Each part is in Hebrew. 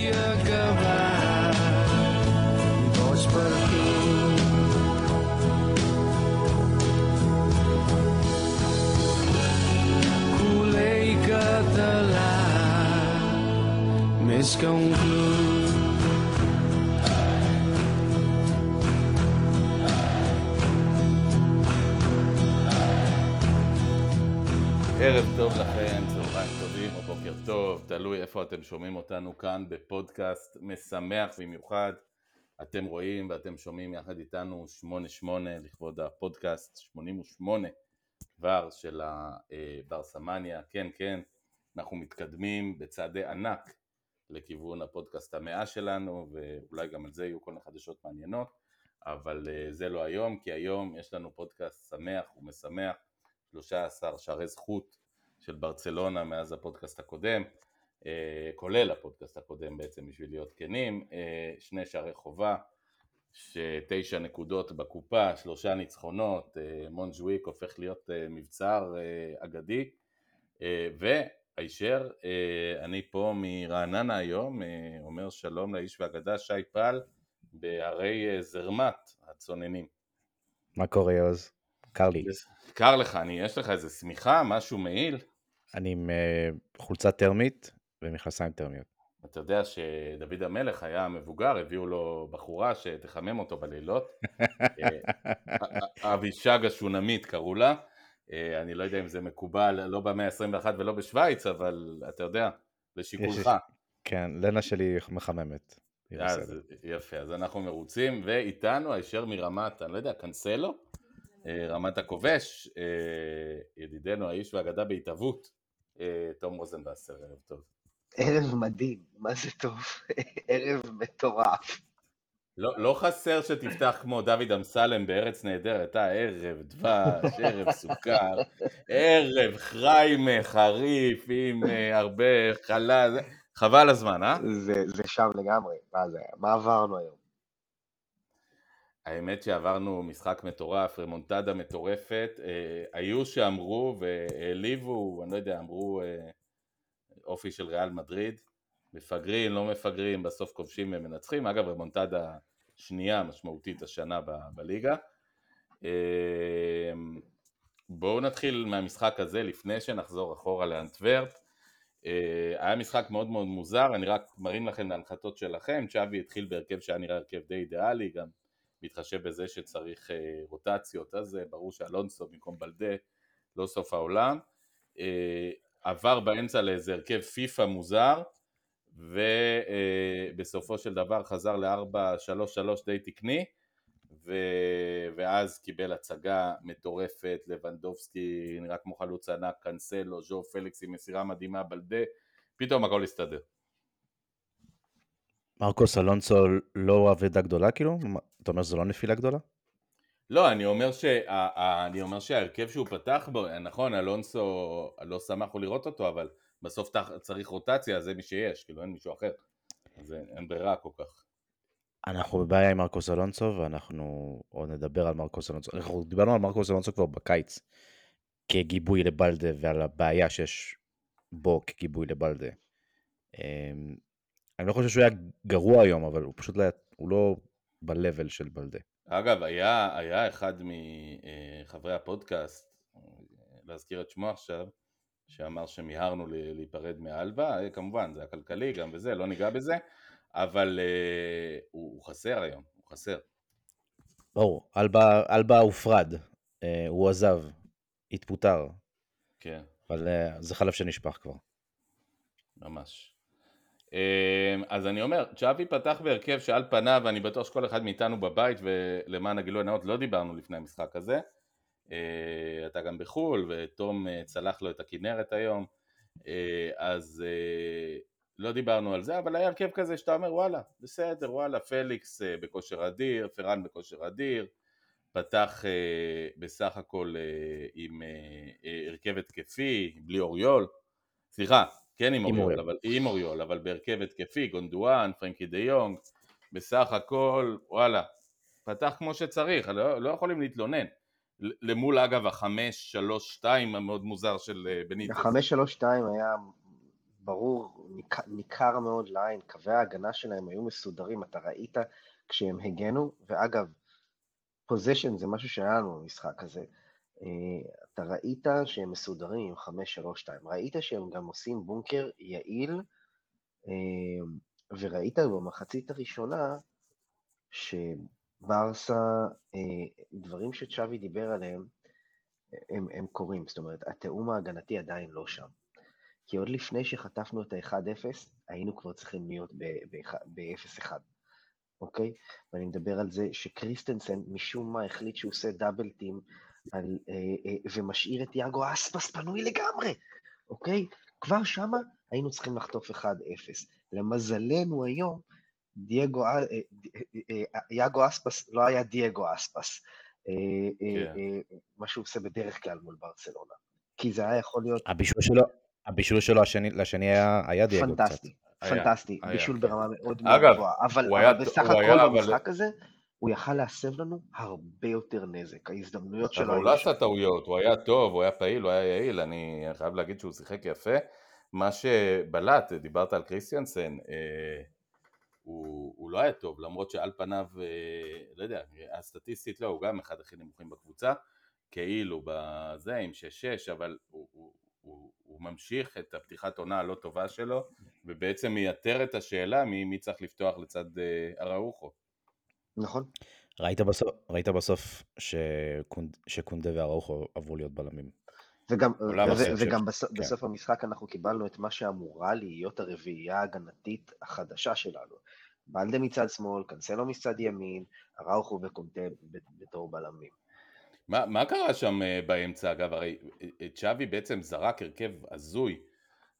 acabar. Vols per tu. Culer i català, més que un club. ערב טוב לכם, איפה אתם שומעים אותנו כאן בפודקאסט משמח במיוחד. אתם רואים ואתם שומעים יחד איתנו 88 לכבוד הפודקאסט 88 כבר של הברסמניה, כן כן, אנחנו מתקדמים בצעדי ענק לכיוון הפודקאסט המאה שלנו ואולי גם על זה יהיו כל מיני חדשות מעניינות אבל אה, זה לא היום כי היום יש לנו פודקאסט שמח ומשמח 13 שערי זכות של ברצלונה מאז הפודקאסט הקודם, אה, כולל הפודקאסט הקודם בעצם בשביל להיות כנים, אה, שני שערי חובה, שתשע נקודות בקופה, שלושה ניצחונות, אה, מונג'וויק הופך להיות אה, מבצר אה, אגדי, אה, והישר, אה, אני פה מרעננה היום, אה, אומר שלום לאיש והאגדה שי פל בהרי אה, זרמת הצוננים. מה קורה יוז? קר לי. קר לך, אני, יש לך איזה שמיכה, משהו מעיל? אני עם אה, חולצה טרמית ומכנסיים טרמיות. אתה יודע שדוד המלך היה מבוגר, הביאו לו בחורה שתחמם אותו בלילות. אה, אבישג השונמית קראו לה. אה, אני לא יודע אם זה מקובל, לא במאה ה-21 ולא בשוויץ, אבל אתה יודע, לשיקולך. כן, לנה שלי מחממת. אז. יפה, אז אנחנו מרוצים, ואיתנו הישר מרמת, אני לא יודע, קנסלו, אה, רמת הכובש, אה, ידידנו האיש והאגדה בהתהוות, אה, תום רוזנבסר, ערב טוב. ערב מדהים, מה זה טוב? ערב מטורף. לא, לא חסר שתפתח כמו דוד אמסלם בארץ נהדרת, אה, ערב דבש, ערב סוכר, ערב חריימה, חריף, עם אה, הרבה חלה, חבל הזמן, אה? זה, זה שם לגמרי, מה זה, מה עברנו היום? האמת שעברנו משחק מטורף, רמונטדה מטורפת, אה, היו שאמרו והעליבו, אני לא יודע, אמרו אה, אופי של ריאל מדריד, מפגרים, לא מפגרים, בסוף כובשים ומנצחים, אגב רמונטדה שנייה משמעותית השנה ב- בליגה. אה, בואו נתחיל מהמשחק הזה לפני שנחזור אחורה לאנטוורפ. אה, היה משחק מאוד מאוד מוזר, אני רק מרים לכם להנחתות שלכם, צ'אבי התחיל בהרכב שהיה נראה הרכב די אידיאלי, גם מתחשב בזה שצריך אה, רוטציות, אז אה, ברור שאלונסו במקום בלדה לא סוף העולם. אה, עבר באמצע לאיזה הרכב פיפא מוזר, ובסופו של דבר חזר ל-4-3-3 די תקני, ו... ואז קיבל הצגה מטורפת, לבנדובסקי נראה כמו חלוץ ענק, קנסלו, ז'ו פליקס עם מסירה מדהימה, בלדה, פתאום הכל הסתדר. מרקוס אלונסו לא אבדה גדולה כאילו? אתה אומר שזו לא נפילה גדולה? לא, אני אומר, שה, אני אומר שההרכב שהוא פתח בו, נכון, אלונסו, לא שמחנו לראות אותו, אבל בסוף צריך רוטציה, זה מי שיש, כאילו אין מישהו אחר. אז אין, ברירה כל כך. אנחנו בבעיה עם מרקוס אלונסו ואנחנו עוד נדבר על מרקוס אלונסו. אנחנו דיברנו על מרקוס אלונסו כבר בקיץ כגיבוי לבלדה ועל הבעיה שיש בו כגיבוי לבלדה. אמ, אני לא חושב שהוא היה גרוע היום, אבל הוא פשוט לא, הוא לא ב-level של בלדה. אגב, היה, היה אחד מחברי הפודקאסט, להזכיר את שמו עכשיו, שאמר שמיהרנו להיפרד מאלבה, אה, כמובן, זה הכלכלי גם וזה, לא ניגע בזה, אבל אה, הוא, הוא חסר היום, הוא חסר. ברור, אלבה, אלבה הופרד, אה, הוא עזב, התפוטר, כן. אבל זה חלב שנשפך כבר. ממש. אמ, אז אני אומר, צ'אבי פתח בהרכב שעל פניו, אני בטוח שכל אחד מאיתנו בבית, ולמען הגילוי הנאות לא דיברנו לפני המשחק הזה. אה, אתה גם בחו"ל, ותום אה, צלח לו את הכנרת היום, אה, אז לא דיברנו על זה, אבל היה הרכב כזה שאתה אומר וואלה, בסדר, וואלה, פליקס בכושר אדיר, פרן בכושר אדיר, פתח בסך הכל עם הרכב התקפי, בלי אוריול, סליחה, כן עם עם אוריול, אוריול. אבל עם אוריול, אבל בהרכב התקפי, גונדואן, פרנקי דה יונג, בסך הכל, וואלה, פתח כמו שצריך, לא, לא יכולים להתלונן. למול אגב החמש, שלוש, שתיים המאוד מוזר של אה, בניטס. החמש שלוש שתיים היה ברור, ניכ- ניכר מאוד לעין, קווי ההגנה שלהם היו מסודרים, אתה ראית כשהם הגנו, ואגב, פוזיישן זה משהו שהיה לנו במשחק הזה. אתה ראית שהם מסודרים עם 5-3-2, ראית שהם גם עושים בונקר יעיל, אה, וראית במחצית הראשונה שברסה, אה, דברים שצ'אבי דיבר עליהם, הם, הם קורים, זאת אומרת, התיאום ההגנתי עדיין לא שם. כי עוד לפני שחטפנו את ה-1-0, היינו כבר צריכים להיות ב-0-1, אוקיי? ואני מדבר על זה שקריסטנסן משום מה החליט שהוא עושה דאבל טים על, אה, אה, ומשאיר את יאגו אספס פנוי לגמרי, אוקיי? כבר שמה היינו צריכים לחטוף 1-0. למזלנו היום, דייגו, אה, אה, אה, אה, יאגו אספס לא היה דייגו אספס. אה, אה, כן. אה, מה שהוא עושה בדרך כלל מול ברצלונה. כי זה היה יכול להיות הבישול שלו, הבישול שלו השני, לשני היה, היה דייגו קצת. פנטסטי, היה, פנטסטי, היה, בישול כן. ברמה מאוד מאוד גבוהה, אבל, אבל היה- בסך הכל היה, אבל- במשחק הזה, הוא יכל להסב לנו הרבה יותר נזק, ההזדמנויות שלו אבל הוא לא. עשה טעויות, הוא היה טוב, הוא היה פעיל, הוא היה יעיל, אני חייב להגיד שהוא שיחק יפה. מה שבלט, דיברת על קריסטיאנסן, אה, הוא, הוא לא היה טוב, למרות שעל פניו, אה, לא יודע, הסטטיסטית לא, הוא גם אחד הכי נמוכים בקבוצה, כאילו בזה עם 6-6, אבל הוא, הוא, הוא, הוא ממשיך את הפתיחת עונה הלא טובה שלו, ובעצם מייתר את השאלה מי, מי צריך לפתוח לצד אה, אראוחו. נכון? ראית בסוף, ראית בסוף שקונד, שקונדה ואראוחו עברו להיות בלמים. וגם, ו- וגם כן. בסוף, בסוף המשחק אנחנו קיבלנו את מה שאמורה להיות הרביעייה ההגנתית החדשה שלנו. בלדה מצד שמאל, קנסלו מצד ימין, אראוכו וקונטה ב- בתור בלמים. מה, מה קרה שם אה, באמצע אגב? הרי אה, צ'אבי בעצם זרק הרכב הזוי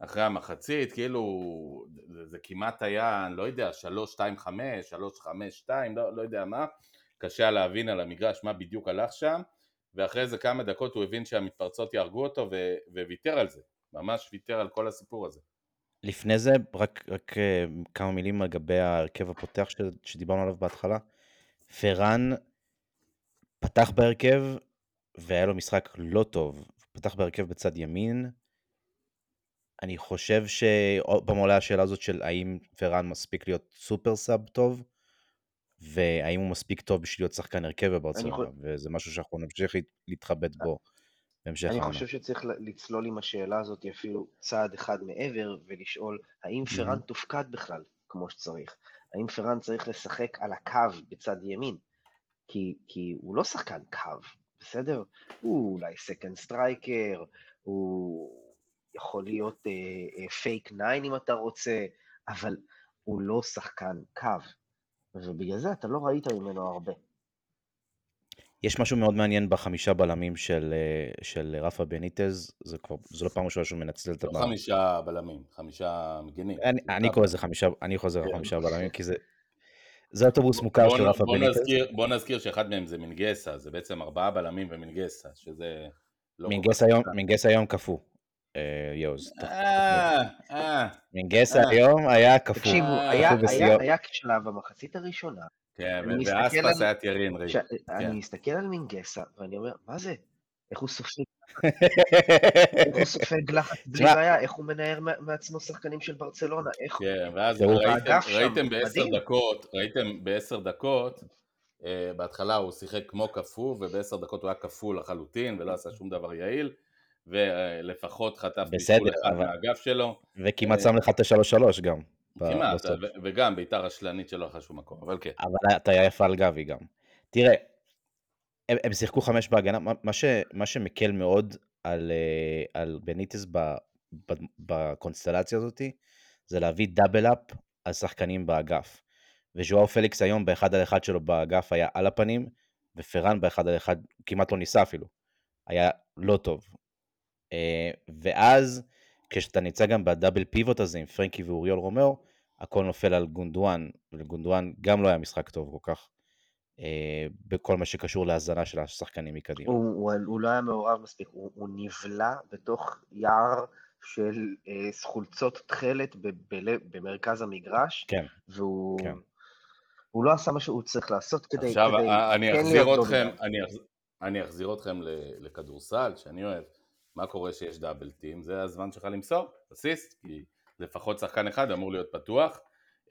אחרי המחצית, כאילו זה, זה כמעט היה, אני לא יודע, 3-2-5, 3-5-2, לא, לא יודע מה, קשה להבין על המגרש מה בדיוק הלך שם, ואחרי איזה כמה דקות הוא הבין שהמתפרצות יהרגו אותו ו, וויתר על זה, ממש ויתר על כל הסיפור הזה. לפני זה, רק, רק אה, כמה מילים לגבי ההרכב הפותח ש, שדיברנו עליו בהתחלה. פרן פתח בהרכב והיה לו משחק לא טוב. פתח בהרכב בצד ימין. אני חושב שעוד פעם עולה השאלה הזאת של האם פרן מספיק להיות סופר סאב טוב, והאם הוא מספיק טוב בשביל להיות שחקן הרכב בברצלונה, חו- וזה משהו שאנחנו נמשיך להת- להתחבט בו בהמשך אני העונה. חושב שצריך לצלול עם השאלה הזאת אפילו צעד אחד מעבר ולשאול האם פרן. תופקד בכלל כמו שצריך? האם פרן צריך לשחק על הקו בצד ימין? כי, כי הוא לא שחקן קו, בסדר? הוא אולי second striker, הוא יכול להיות fake nine אם אתה רוצה, אבל הוא לא שחקן קו. ובגלל זה אתה לא ראית ממנו הרבה. יש משהו מאוד מעניין בחמישה בלמים של, אה, של רפה בניטז, זה כבר, זו לא פעם ראשונה שהוא מנצל את לא הבלם. חמישה בלמים, חמישה מגינים. אני, אני. קורא לזה חמישה, אני לזה כן. חמישה בלמים, כי זה, זה אוטובוס מוכר בוא, של רפה בוא, בניטז. נזכיר, בוא נזכיר שאחד מהם זה מינגסה, זה בעצם ארבעה בלמים ומינגסה, שזה לא כך היום, היום קפוא, יוז. תח- תחמיא. אה, אה, מינגס אה. היום היה קפוא. תקשיבו, אה, היה, קפוא היה, בשיאו. היה שלב במחצית הראשונה, כן, ואספס היה טיירין רי. ש... כן. אני מסתכל על מינגסה, ואני אומר, מה זה? איך הוא סופג, איך הוא סופג לחץ בלי בעיה, איך הוא מנער מע- מעצמו שחקנים של ברצלונה, איך הוא... כן, ואז ראיתם, בעשר. דקות, ראיתם בעשר דקות, אה, בהתחלה הוא שיחק כמו קפוא, ובעשר דקות הוא היה קפוא לחלוטין, ולא עשה שום דבר יעיל, ולפחות חטף בסדר, אחד אבל- מהאגף שלו, וכמעט שם לך את השלוש שלוש גם. כמעט, וגם בעיטה רשלנית שלא הלכה שום מקום, אבל כן. אבל אתה יפה על גאבי גם. תראה, הם, הם שיחקו חמש בהגנה, מה, ש, מה שמקל מאוד על, אה, על בניטס ב, ב, בקונסטלציה הזאת, זה להביא double up על שחקנים באגף. וז'ואאו פליקס היום באחד על אחד שלו באגף היה על הפנים, ופרן באחד על אחד כמעט לא ניסה אפילו. היה לא טוב. אה, ואז, כשאתה נמצא גם ב double pivot הזה עם פרנקי ואוריול רומאו, הכל נופל על גונדואן, ולגונדואן גם לא היה משחק טוב כל כך, אה, בכל מה שקשור להזנה של השחקנים מקדימה. הוא, הוא, הוא לא היה מעורב מספיק, הוא, הוא נבלע בתוך יער של אה, חולצות תכלת ב, ב, במרכז המגרש, כן, והוא כן. הוא לא עשה מה שהוא צריך לעשות כדי, עכשיו כדי אני כן אחזיר אתכם. אני אחז- אני אחזיר אתכם ל- לכדורסל, שאני אוהב. מה קורה שיש דאבל טים? זה הזמן שלך למסור, אסיסט, כי לפחות שחקן אחד אמור להיות פתוח,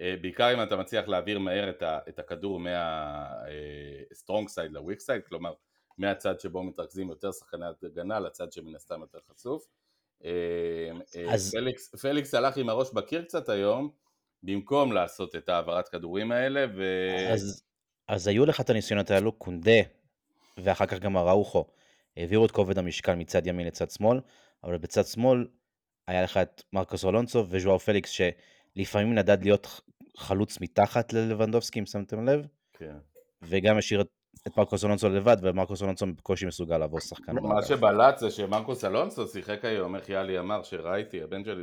אה, בעיקר אם אתה מצליח להעביר מהר את, ה, את הכדור מה-strong side ל-weak side, כלומר מהצד שבו מתרכזים יותר שחקני הגנה לצד שמן הסתם יותר חשוף. אה, אה, אז- פליקס, פליקס הלך עם הראש בקיר קצת היום, במקום לעשות את העברת כדורים האלה, ו... אז, אז היו לך את הניסיונות האלו, קונדה, ואחר כך גם אראוחו, העבירו את כובד המשקל מצד ימין לצד שמאל, אבל בצד שמאל היה לך את מרקוס אולונסו וז'ואר פליקס, שלפעמים נדד להיות חלוץ מתחת ללבנדובסקי, אם שמתם לב, כן. וגם השאיר את, מרקוס אולונסו לבד, ומרקוס אולונסו בקושי מסוגל לעבור שחקן. מה. שבלט זה שמרקוס אלונסו שיחק היום, איך יאלי אמר, שראיתי, הבן שלי,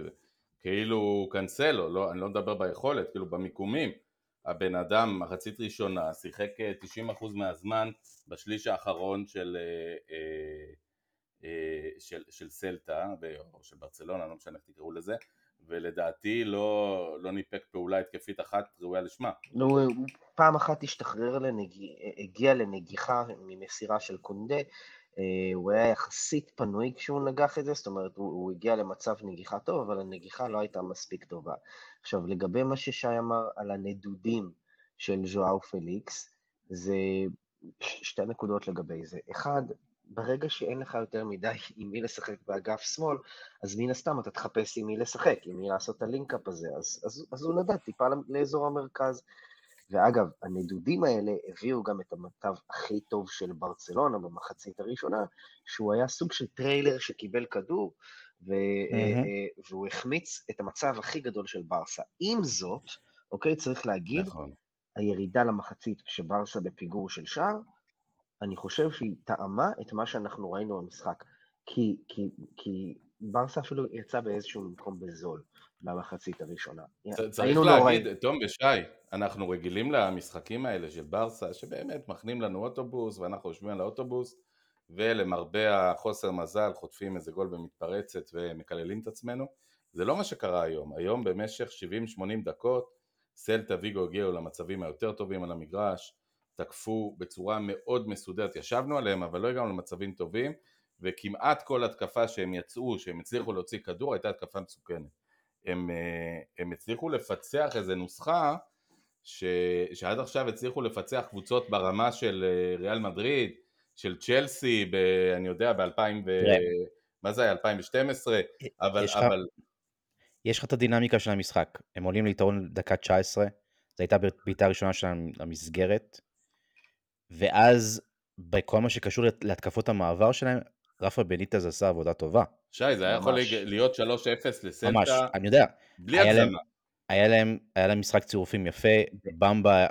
כאילו קנסלו, לא, אני לא מדבר ביכולת, כאילו במיקומים. הבן אדם, מחצית ראשונה, שיחק אה, 90% מהזמן בשליש האחרון של, אה, אה, אה, של, של סלטה, או של ברצלונה, לא משנה איך תקראו לזה, ולדעתי לא, לא ניפק פעולה התקפית אחת ראויה לשמה. לא, הוא פעם אחת השתחרר, לנג... הגיע לנגיחה ממסירה של קונדה, אה, הוא היה יחסית פנוי כשהוא נגח את זה, זאת אומרת, הוא, הוא הגיע למצב נגיחה טוב, אבל הנגיחה לא הייתה מספיק טובה. עכשיו, לגבי מה ששי אמר על הנדודים של ז'ואאו פליקס, זה שתי נקודות לגבי זה. אחד, ברגע שאין לך יותר מדי עם מי לשחק באגף שמאל, אז מן הסתם אתה תחפש עם מי לשחק, עם מי לעשות את ה link-up הזה, אז, אז, אז הוא נדד טיפה לאזור המרכז. ואגב, הנדודים האלה הביאו גם את המצב הכי טוב של ברצלונה במחצית הראשונה, שהוא היה סוג של trailer שקיבל כדור, ו- מהמם. אה, והוא החמיץ את המצב הכי גדול של ברסה. עם זאת, אוקיי, צריך להגיד, נכון. הירידה למחצית כשברסה בפיגור של שער, אני חושב שהיא טעמה את מה שאנחנו ראינו במשחק. כי, כי, כי ברסה אפילו יצא באיזשהו מקום בזול במחצית הראשונה. צריך להגיד, נוראים. תום ושי, אנחנו רגילים למשחקים האלה של ברסה, שבאמת מכנים לנו אוטובוס, ואנחנו יושבים על האוטובוס, ולמרבה החוסר מזל חוטפים איזה גול במתפרצת ומקללים את עצמנו. זה לא מה שקרה היום. היום במשך 70-80 דקות, סלטה ויגו הגיעו למצבים היותר טובים על המגרש, תקפו בצורה מאוד מסודרת, ישבנו עליהם, אבל לא הגענו למצבים טובים, וכמעט כל התקפה שהם יצאו, שהם הצליחו להוציא כדור, הייתה התקפה מסוכנת. הם, אה, הם הצליחו לפצח איזה נוסחה ש, שעד עכשיו הצליחו לפצח קבוצות ברמה של אה, ריאל מדריד, של צ'לסי, ב, אני יודע, ב-2000 ו... מה זה היה? 2012? אבל, יש לך- אבל יש לך את הדינמיקה של המשחק. הם עולים ליתרון דקה 19, זו הייתה בעיטה הראשונה שלהם למסגרת, ואז בכל מה שקשור להת- להתקפות המעבר שלהם, רפה בניטז עשה עבודה טובה. שי, זה היה יכול ממש. להג- להיות 3-0 לסלטה, ממש, אני יודע. בלי היה הגזמה. היה להם, היה להם משחק צירופים יפה, במבה,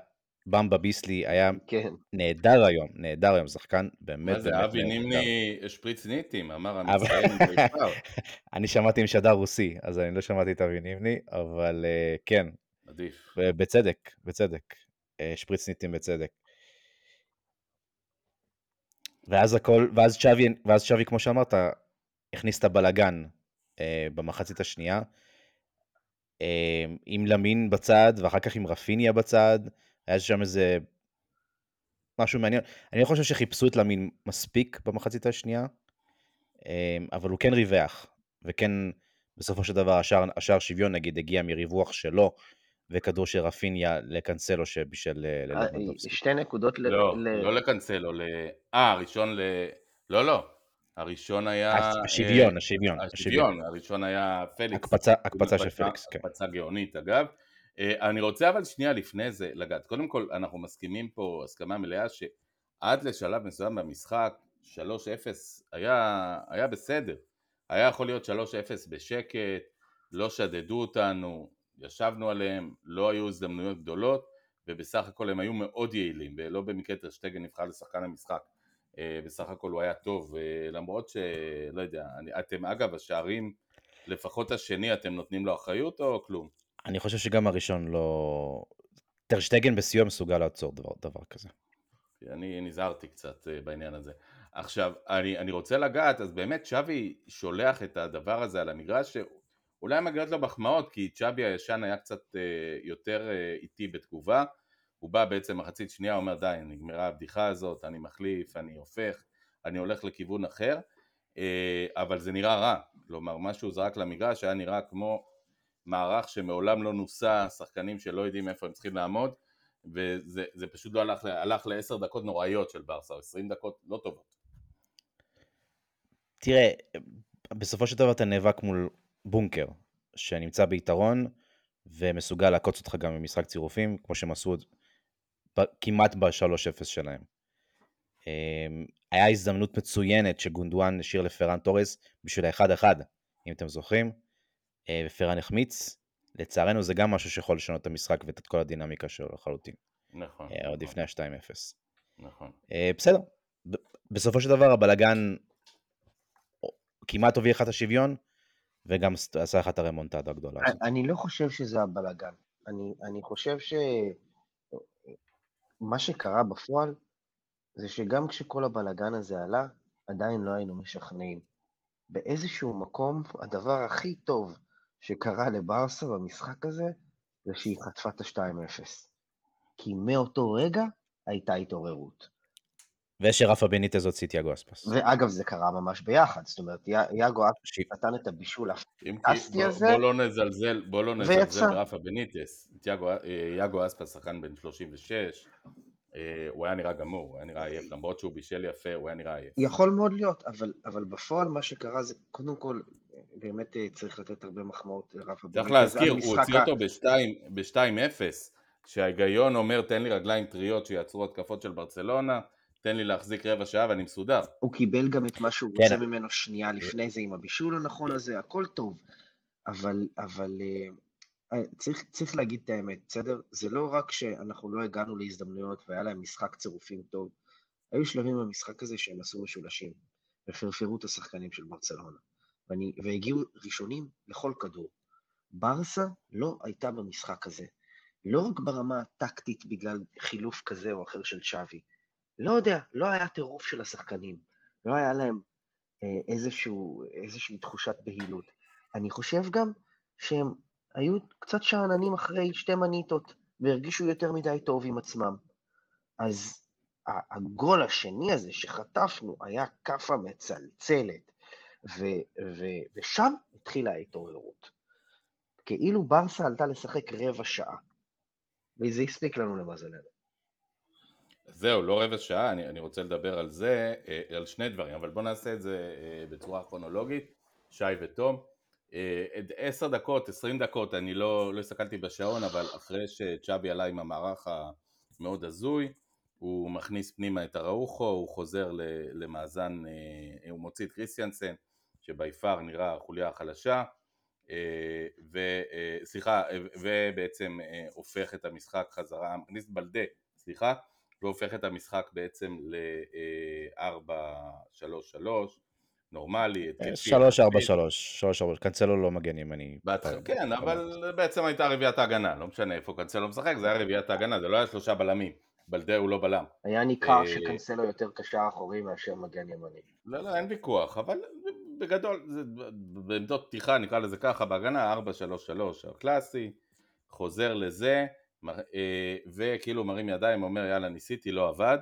במבה ביסלי היה כן. נהדר היום, נהדר היום, שחקן באמת מה זה, אבי. נימני שפריץ ניטים, אמר המצטיין בישר. אני שמעתי עם שדר רוסי, אז אני לא שמעתי את אבי נימני, אבל אה, כן, עדיף. בצדק, בצדק. אה, שפריץ ניטים בצדק. ואז הכל, ואז צ'אבי, ואז צ'אבי, כמו שאמרת, הכניס את הבלגן אה, במחצית השנייה. אה, עם למין בצד, ואחר כך עם רפיניה בצד, היה שם איזה משהו מעניין. אני לא חושב שחיפשו את למין מספיק במחצית השנייה, אה, אבל הוא כן ריווח, וכן, בסופו של דבר, השער, השער שוויון, נגיד, הגיע מריווח שלו, וכדור של רפיניה לקנסלו שבשל אה, ללבנדובסקי. שתי נקודות ל... לא, ל- לא לקנסלו, ל... אה, הראשון ל... לא, לא. הראשון היה... השוויון, אה, השוויון, השוויון. השוויון, הראשון היה פליקס. הקפצה, הקפצה של פליקס, כן. הקפצה גאונית אגב. אה, אני רוצה אבל שנייה לפני זה לגעת. קודם כל, אנחנו מסכימים פה הסכמה מלאה שעד לשלב מסוים במשחק, 3-0 היה, היה בסדר. היה יכול להיות 3-0 בשקט, לא שדדו אותנו, ישבנו עליהם, לא היו הזדמנויות גדולות, ובסך הכל הם היו מאוד יעילים, ולא במקרה טרשטגן נבחר לשחקן המשחק. אה, בסך הכל הוא היה טוב, אה, למרות שלא יודע, אתם אגב השערים, לפחות השני אתם נותנים לו אחריות או כלום? אני חושב שגם הראשון לא... טרשטגן בסיוע מסוגל לעצור דבר, דבר כזה. אני נזהרתי קצת אה, בעניין הזה. עכשיו, אני, אני רוצה לגעת, אז באמת שווי שולח את הדבר הזה על המגרש, שאולי מגיעות לו מחמאות, כי צ'אבי הישן היה קצת אה, יותר אה, איטי בתגובה, הוא בא בעצם מחצית שנייה, אומר די, נגמרה הבדיחה הזאת, אני מחליף, אני הופך, אני הולך לכיוון אחר, אבל זה נראה רע, כלומר, מה שהוא זרק למגרש היה נראה כמו מערך שמעולם לא נוסה, שחקנים שלא יודעים איפה הם צריכים לעמוד, וזה זה פשוט לא הלך, הלך לעשר דקות נוראיות של ברסה, או עשרים דקות לא טובות. תראה, בסופו של דבר אתה נאבק מול בונקר, שנמצא ביתרון, ומסוגל לעקוץ אותך גם במשחק צירופים, כמו שהם עשו כמעט ב-3-0 שלהם. אמ, היה הזדמנות מצוינת שגונדואן השאיר לפרן תורס בשביל ה-1-1, אם אתם זוכרים, ופרן החמיץ. לצערנו זה גם משהו שיכול לשנות את המשחק ואת כל הדינמיקה שלו לחלוטין, נכון. אה, עוד נכון, לפני ה-2-0. נכון. אה, בסדר, בסופו של דבר הבלגן כמעט הוביל לך את השוויון, וגם עשה לך את הרמונטדה הגדולה הזאת. אני לא חושב שזה הבלגן. אני, אני חושב שמה שקרה בפועל זה שגם כשכל הבלגן הזה עלה, עדיין לא היינו משכנעים. באיזשהו מקום, הדבר הכי טוב שקרה לברסה במשחק הזה, זה שהיא חטפה את ה-2-0. כי מאותו רגע הייתה התעוררות. ושרפה בניטז הוציא את יאגו אספס. ואגב, זה קרה ממש ביחד. זאת אומרת, יאגו אספס נתן את הבישול הפנטסטי הזה, בוא לא נזלזל, בוא לא נזלזל. ברפה בניטס. יאגו, אה, יאגו אספס שחקן בן 36, אה, הוא היה נראה גמור, הוא היה נראה עייף, למרות שהוא בישל יפה, הוא היה נראה עייף. יכול מאוד להיות, אבל, אבל בפועל מה שקרה זה, קודם כל, באמת אה, צריך לתת הרבה מחמאות לרפה צריך להזכיר, הוא הוציא אותו ב-2-0, שההיגיון אומר תן לי רגליים טריות שיעצרו התקפות של ברצלונה, תן לי להחזיק רבע שעה ואני מסודר. הוא קיבל גם את מה שהוא כן. רוצה ממנו שנייה לפני זה עם הבישול הנכון הזה, הכל טוב. אבל, אבל אה, צריך, צריך להגיד את האמת, בסדר? זה לא רק שאנחנו לא הגענו להזדמנויות והיה להם משחק צירופים טוב, היו שלבים במשחק הזה שהם עשו משולשים, ופרפרו את השחקנים של ברצלונה, ואני, והגיעו ראשונים לכל כדור. ברסה לא הייתה במשחק הזה, לא רק ברמה הטקטית בגלל חילוף כזה או אחר של שווי, לא יודע, לא היה טירוף של השחקנים, לא היה להם אה, איזשהו, איזושהי תחושת בהילות. אני חושב גם שהם היו קצת שאננים אחרי שתי מניטות, והרגישו יותר מדי טוב עם עצמם. אז הגול השני הזה שחטפנו היה כאפה מצלצלת, ו- ו- ושם התחילה ההתעוררות. כאילו ברסה עלתה לשחק רבע שעה, וזה הספיק לנו למזלנו. זהו, לא רבע שעה, אני, אני רוצה לדבר על זה, אה, על שני דברים, אבל בואו נעשה את זה אה, בצורה כרונולוגית, שי ותום. אה, עשר דקות, עשרים דקות, אני לא, לא הסתכלתי בשעון, אבל אחרי שצ'אבי עלה עם המערך המאוד הזוי, הוא מכניס פנימה את אראוחו, הוא חוזר למאזן, אה, הוא מוציא את קריסטיאנסן, שביפר נראה החוליה החלשה, אה, ו- אה, סליחה, ובעצם הופך את המשחק חזרה, מכניס את בלדה, סליחה, והופך את המשחק בעצם ל-4-3-3, נורמלי, התקפי. 3-4-3, 3-4, קנצלו לא מגן ימני. כן, אבל בעצם הייתה רביעיית ההגנה, לא משנה איפה קנסלו משחק, זה היה רביעיית ההגנה, זה לא היה שלושה בלמים, בלדה הוא לא בלם. היה ניכר אה, שקנסלו יותר קשר אחורי מאשר מגן ימני. לא, לא, אין ויכוח, אבל בגדול, זה, בעמדות פתיחה נקרא לזה ככה, בהגנה 4-3-3 הקלאסי, חוזר לזה, אה, וכאילו מרים ידיים, אומר יאללה ניסיתי, לא עבד.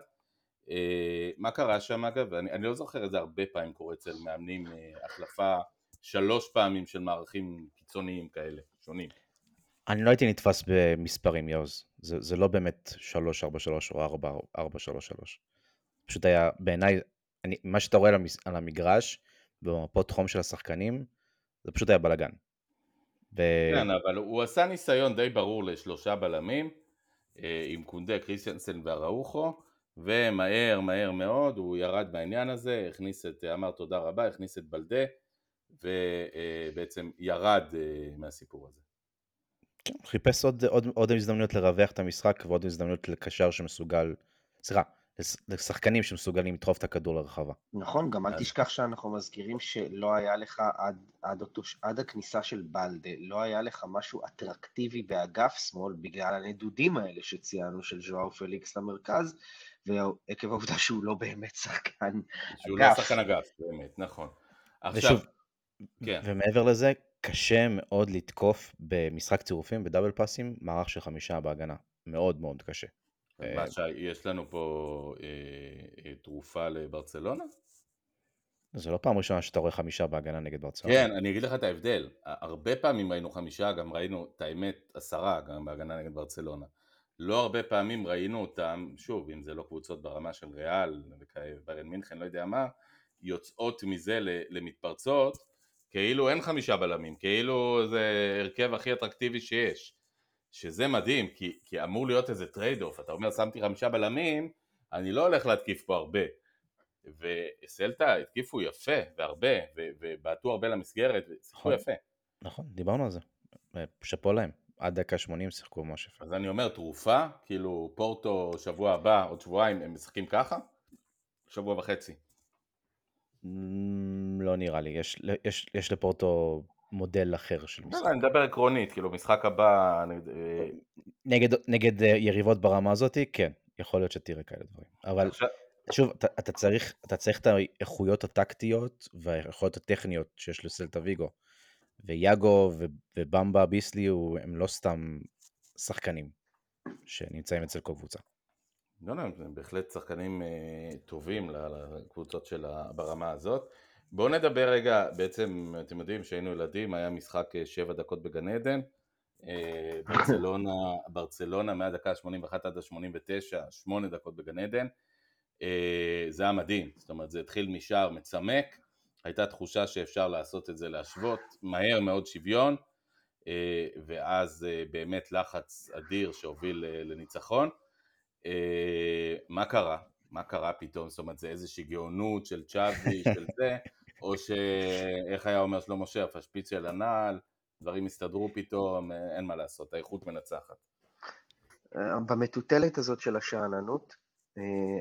אה, מה קרה שם אגב? אני, אני לא זוכר את זה הרבה פעמים קורה אצל מאמנים, החלפה שלוש פעמים של מערכים קיצוניים כאלה, שונים. אני לא הייתי נתפס במספרים, יוז. זה, זה לא באמת 3-4-3 או 4-4-3-3. פשוט היה, בעיניי, מה שאתה רואה על, המס, על המגרש, במפות חום של השחקנים, זה פשוט היה בלאגן. ו... כן, אבל הוא עשה ניסיון די ברור לשלושה בלמים, אה, עם קונדה, קריסטיאנסן ואראוחו, ומהר מהר מאוד הוא ירד מהעניין הזה, הכניס את, אמר תודה רבה, הכניס את בלדה, ובעצם ירד אה, מהסיפור הזה. כן, חיפש עוד, עוד, עוד הזדמנויות לרווח את המשחק ועוד הזדמנויות לקשר שמסוגל, סליחה, לש- לשחקנים שמסוגלים לדחוף את הכדור לרחבה. נכון, גם אל תשכח שאנחנו מזכירים שלא היה לך עד, עד, אותו, עד הכניסה של בלדה, לא היה לך משהו אטרקטיבי באגף שמאל בגלל הנדודים האלה שציינו של ז'ואר פליקס למרכז, ועקב העובדה שהוא לא באמת שחקן שהוא לא אגף. שחקן אגף, באמת, נכון. עכשיו, ושוב, כן. ומעבר לזה, קשה מאוד לתקוף במשחק צירופים, בדאבל פאסים, מערך של חמישה בהגנה. מאוד מאוד קשה. מה שי, יש לנו פה אה, אה, תרופה לברצלונה? זה לא פעם ראשונה שאתה רואה חמישה בהגנה נגד ברצלונה. כן, אני אגיד לך את ההבדל. הרבה פעמים ראינו חמישה, גם ראינו את האמת עשרה גם בהגנה נגד ברצלונה. לא הרבה פעמים ראינו אותם, שוב, אם זה לא קבוצות ברמה של ריאל וביירן מינכן, לא יודע מה, יוצאות מזה למתפרצות, כאילו אין חמישה בלמים, כאילו זה הרכב הכי אטרקטיבי שיש. שזה מדהים, כי, כי אמור להיות איזה trade off, אתה אומר שמתי חמישה בלמים, אני לא הולך להתקיף פה הרבה. וסלטה התקיפו יפה והרבה, ובעטו הרבה למסגרת, ושיחקו נכון. יפה. נכון, דיברנו על זה. שאפו להם. עד דקה 80 שיחקו ממש יפה. אז אני אומר, תרופה, כאילו פורטו שבוע הבא, עוד שבועיים, הם משחקים ככה? שבוע וחצי. לא נראה לי, יש, יש, יש לפורטו מודל אחר של לא, משחק. לא, אני מדבר עקרונית, כאילו משחק הבא, אה, נגד, נגד אה, יריבות ברמה הזאתי, כן, יכול להיות שתראה כאלה דברים. אבל עכשיו, שוב, אתה, אתה, צריך, אתה צריך את האיכויות הטקטיות והאיכויות הטכניות שיש לסלטה ויגו. ויאגו ובמבה ביסלי הם לא סתם שחקנים שנמצאים אצל כל קבוצה. לא, לא, הם בהחלט שחקנים אה, טובים לקבוצות של ברמה הזאת. בואו נדבר רגע, בעצם, אתם יודעים, כשהיינו ילדים, היה משחק אה, שבע דקות בגן עדן. אה, ברצלונה, ברצלונה מהדקה ה-81 עד ה-89, שמונה דקות בגן עדן. זה היה מדהים, זאת אומרת, זה התחיל משער מצמק, הייתה תחושה שאפשר לעשות את זה, להשוות, מהר מאוד שוויון, ואז באמת לחץ אדיר שהוביל לניצחון. אה, מה קרה? מה קרה פתאום? זאת אומרת, זה איזושהי גאונות של צ'אבי, של זה, או שאיך היה אומר שלמה שרף, השפיץ של הנעל, דברים הסתדרו פתאום, אה, אין מה לעשות, האיכות מנצחת. אה, במטוטלת הזאת של השאננות,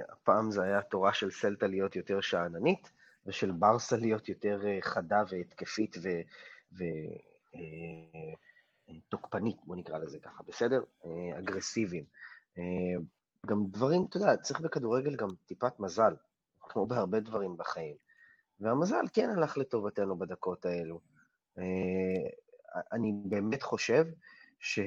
הפעם זה היה תורה של סלטה להיות יותר שאננית, ושל ברסה להיות יותר חדה והתקפית ותוקפנית, בוא נקרא לזה ככה, בסדר? אגרסיביים. גם דברים, אתה יודע, צריך בכדורגל גם טיפת מזל, כמו בהרבה דברים בחיים. והמזל כן הלך לטובתנו בדקות האלו. אה, אני באמת חושב ש...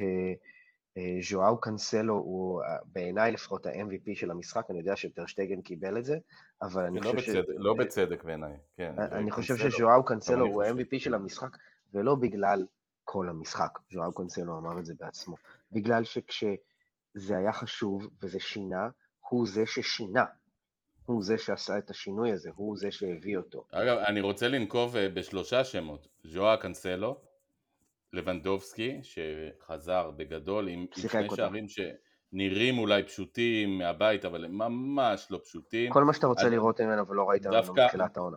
אה, קאנסלו הוא אה, בעיניי לפחות ה-MVP של המשחק, אני יודע שטרשטגן קיבל את זה, אבל אני חושב ש... לא בצדק בעיניי, כן. אני חושב שז'ואאו קאנסלו הוא ה-MVP של כן. המשחק, ולא בגלל כל המשחק, ז'ואאו קאנסלו אמר את זה בעצמו, בגלל שכשזה היה חשוב וזה שינה, הוא זה ששינה, הוא זה שעשה את השינוי הזה, הוא זה שהביא אותו. אגב, אני רוצה לנקוב אה, בשלושה שמות, ז'ואה קאנסלו, לבנדובסקי, שחזר בגדול עם, שני. שערים שנראים אולי פשוטים מהבית, אבל הם ממש לא פשוטים. כל מה שאתה רוצה אז לראות ממנו ולא ראית ממנו מתחילת העונה.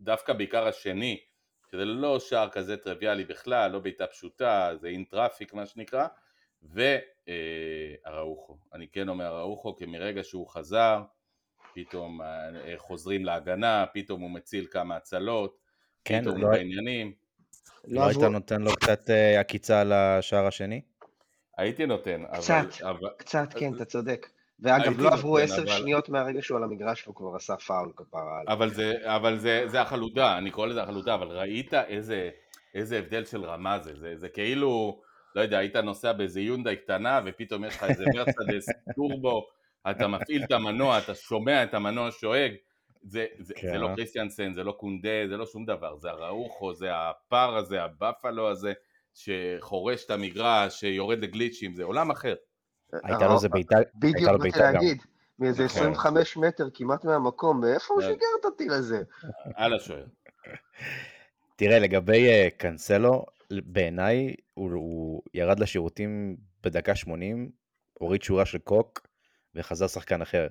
דווקא בעיקר השני, שזה לא שער כזה טריוויאלי בכלל, לא בעיטה פשוטה, זה in traffic מה שנקרא, ואראוחו. אני כן אומר אראוחו, כי מרגע שהוא חזר, פתאום אה, חוזרים להגנה, פתאום הוא מציל כמה הצלות, כן, פתאום לא- הוא בעניינים. לא היית עברו- נותן לו קצת אה, עקיצה על השער השני? הייתי נותן, קצת. אבל... אבל קצת, כן, אתה צודק. ואגב, לא עברו עשר אבל- שניות מהרגע שהוא על המגרש והוא כבר עשה פאול כפרה עליו. אבל זה, אבל זה, זה החלודה, אני קורא לזה החלודה, אבל ראית איזה, איזה הבדל של רמה זה, זה, זה כאילו, לא יודע, היית נוסע באיזה יונדאי קטנה ופתאום יש לך איזה מרצדס טורבו, אתה מפעיל את המנוע, אתה שומע את המנוע שואג, זה, זה, כן, זה לא אה? קריסטיאנסן, זה לא קונדה, זה לא שום דבר, זה הראוכו, זה הפער הזה, הבאפלו הזה, שחורש את המגרש, שיורד לגליצ'ים, זה עולם אחר. הייתה לו איזה בעיטה, בדיוק הייתה לו בעיטה גם. מאיזה נכון. 25 מטר כמעט מהמקום, מאיפה הוא כן. שיגר את הטיל הזה? על השוער. תראה, לגבי אה, קאנסלו, בעיניי הוא, הוא ירד לשירותים בדקה 80, הוריד שורה של קוק וחזר שחקן אחר.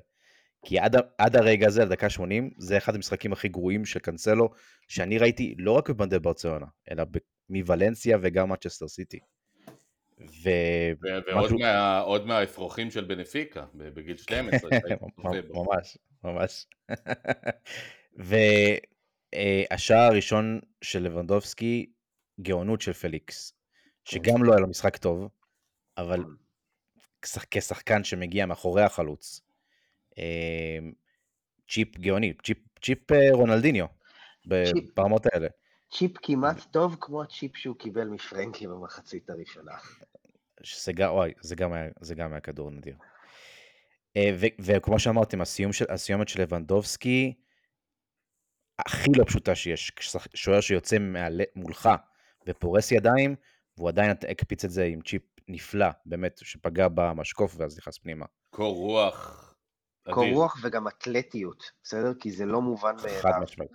כי עד, עד הרגע הזה, לדקה 80, זה אחד המשחקים הכי גרועים של קאנסלו, שאני ראיתי לא רק בבנדי ברצלונה, אלא ב- מוולנסיה וגם ממנצ'סטר סיטי. ו... ו- ועוד משהו- מה- עוד מהאפרוחים של בנפיקה, בגיל 12. שהיית צופה בו. ממש, ממש. והשער הראשון של לבנדובסקי, גאונות של פליקס, שגם לא היה לו משחק טוב, אבל כשח- כשחקן שמגיע מאחורי החלוץ, אה, צ'יפ גאוני, צ'יפ, צ'יפ אה, רונלדיניו, ב- צ'יפ. ברמות האלה. צ'יפ כמעט טוב כמו הצ'יפ שהוא קיבל מפרנקי במחצית הראשונה. שזה גם, וואי, זה גם היה, זה גם היה כדור נדיר. אה, ו- וכמו שאמרתם, הסיום של, הסיומת של לבנדובסקי, הכי לא פשוטה שיש. שוער שיוצא מעלה- מולך ופורס ידיים, והוא עדיין הקפיץ את זה עם צ'יפ נפלא, באמת, שפגע במשקוף ואז נכנס פנימה. קור רוח קור. רוח וגם אתלטיות, בסדר? כי זה לא מובן חד מאליו. משמעית.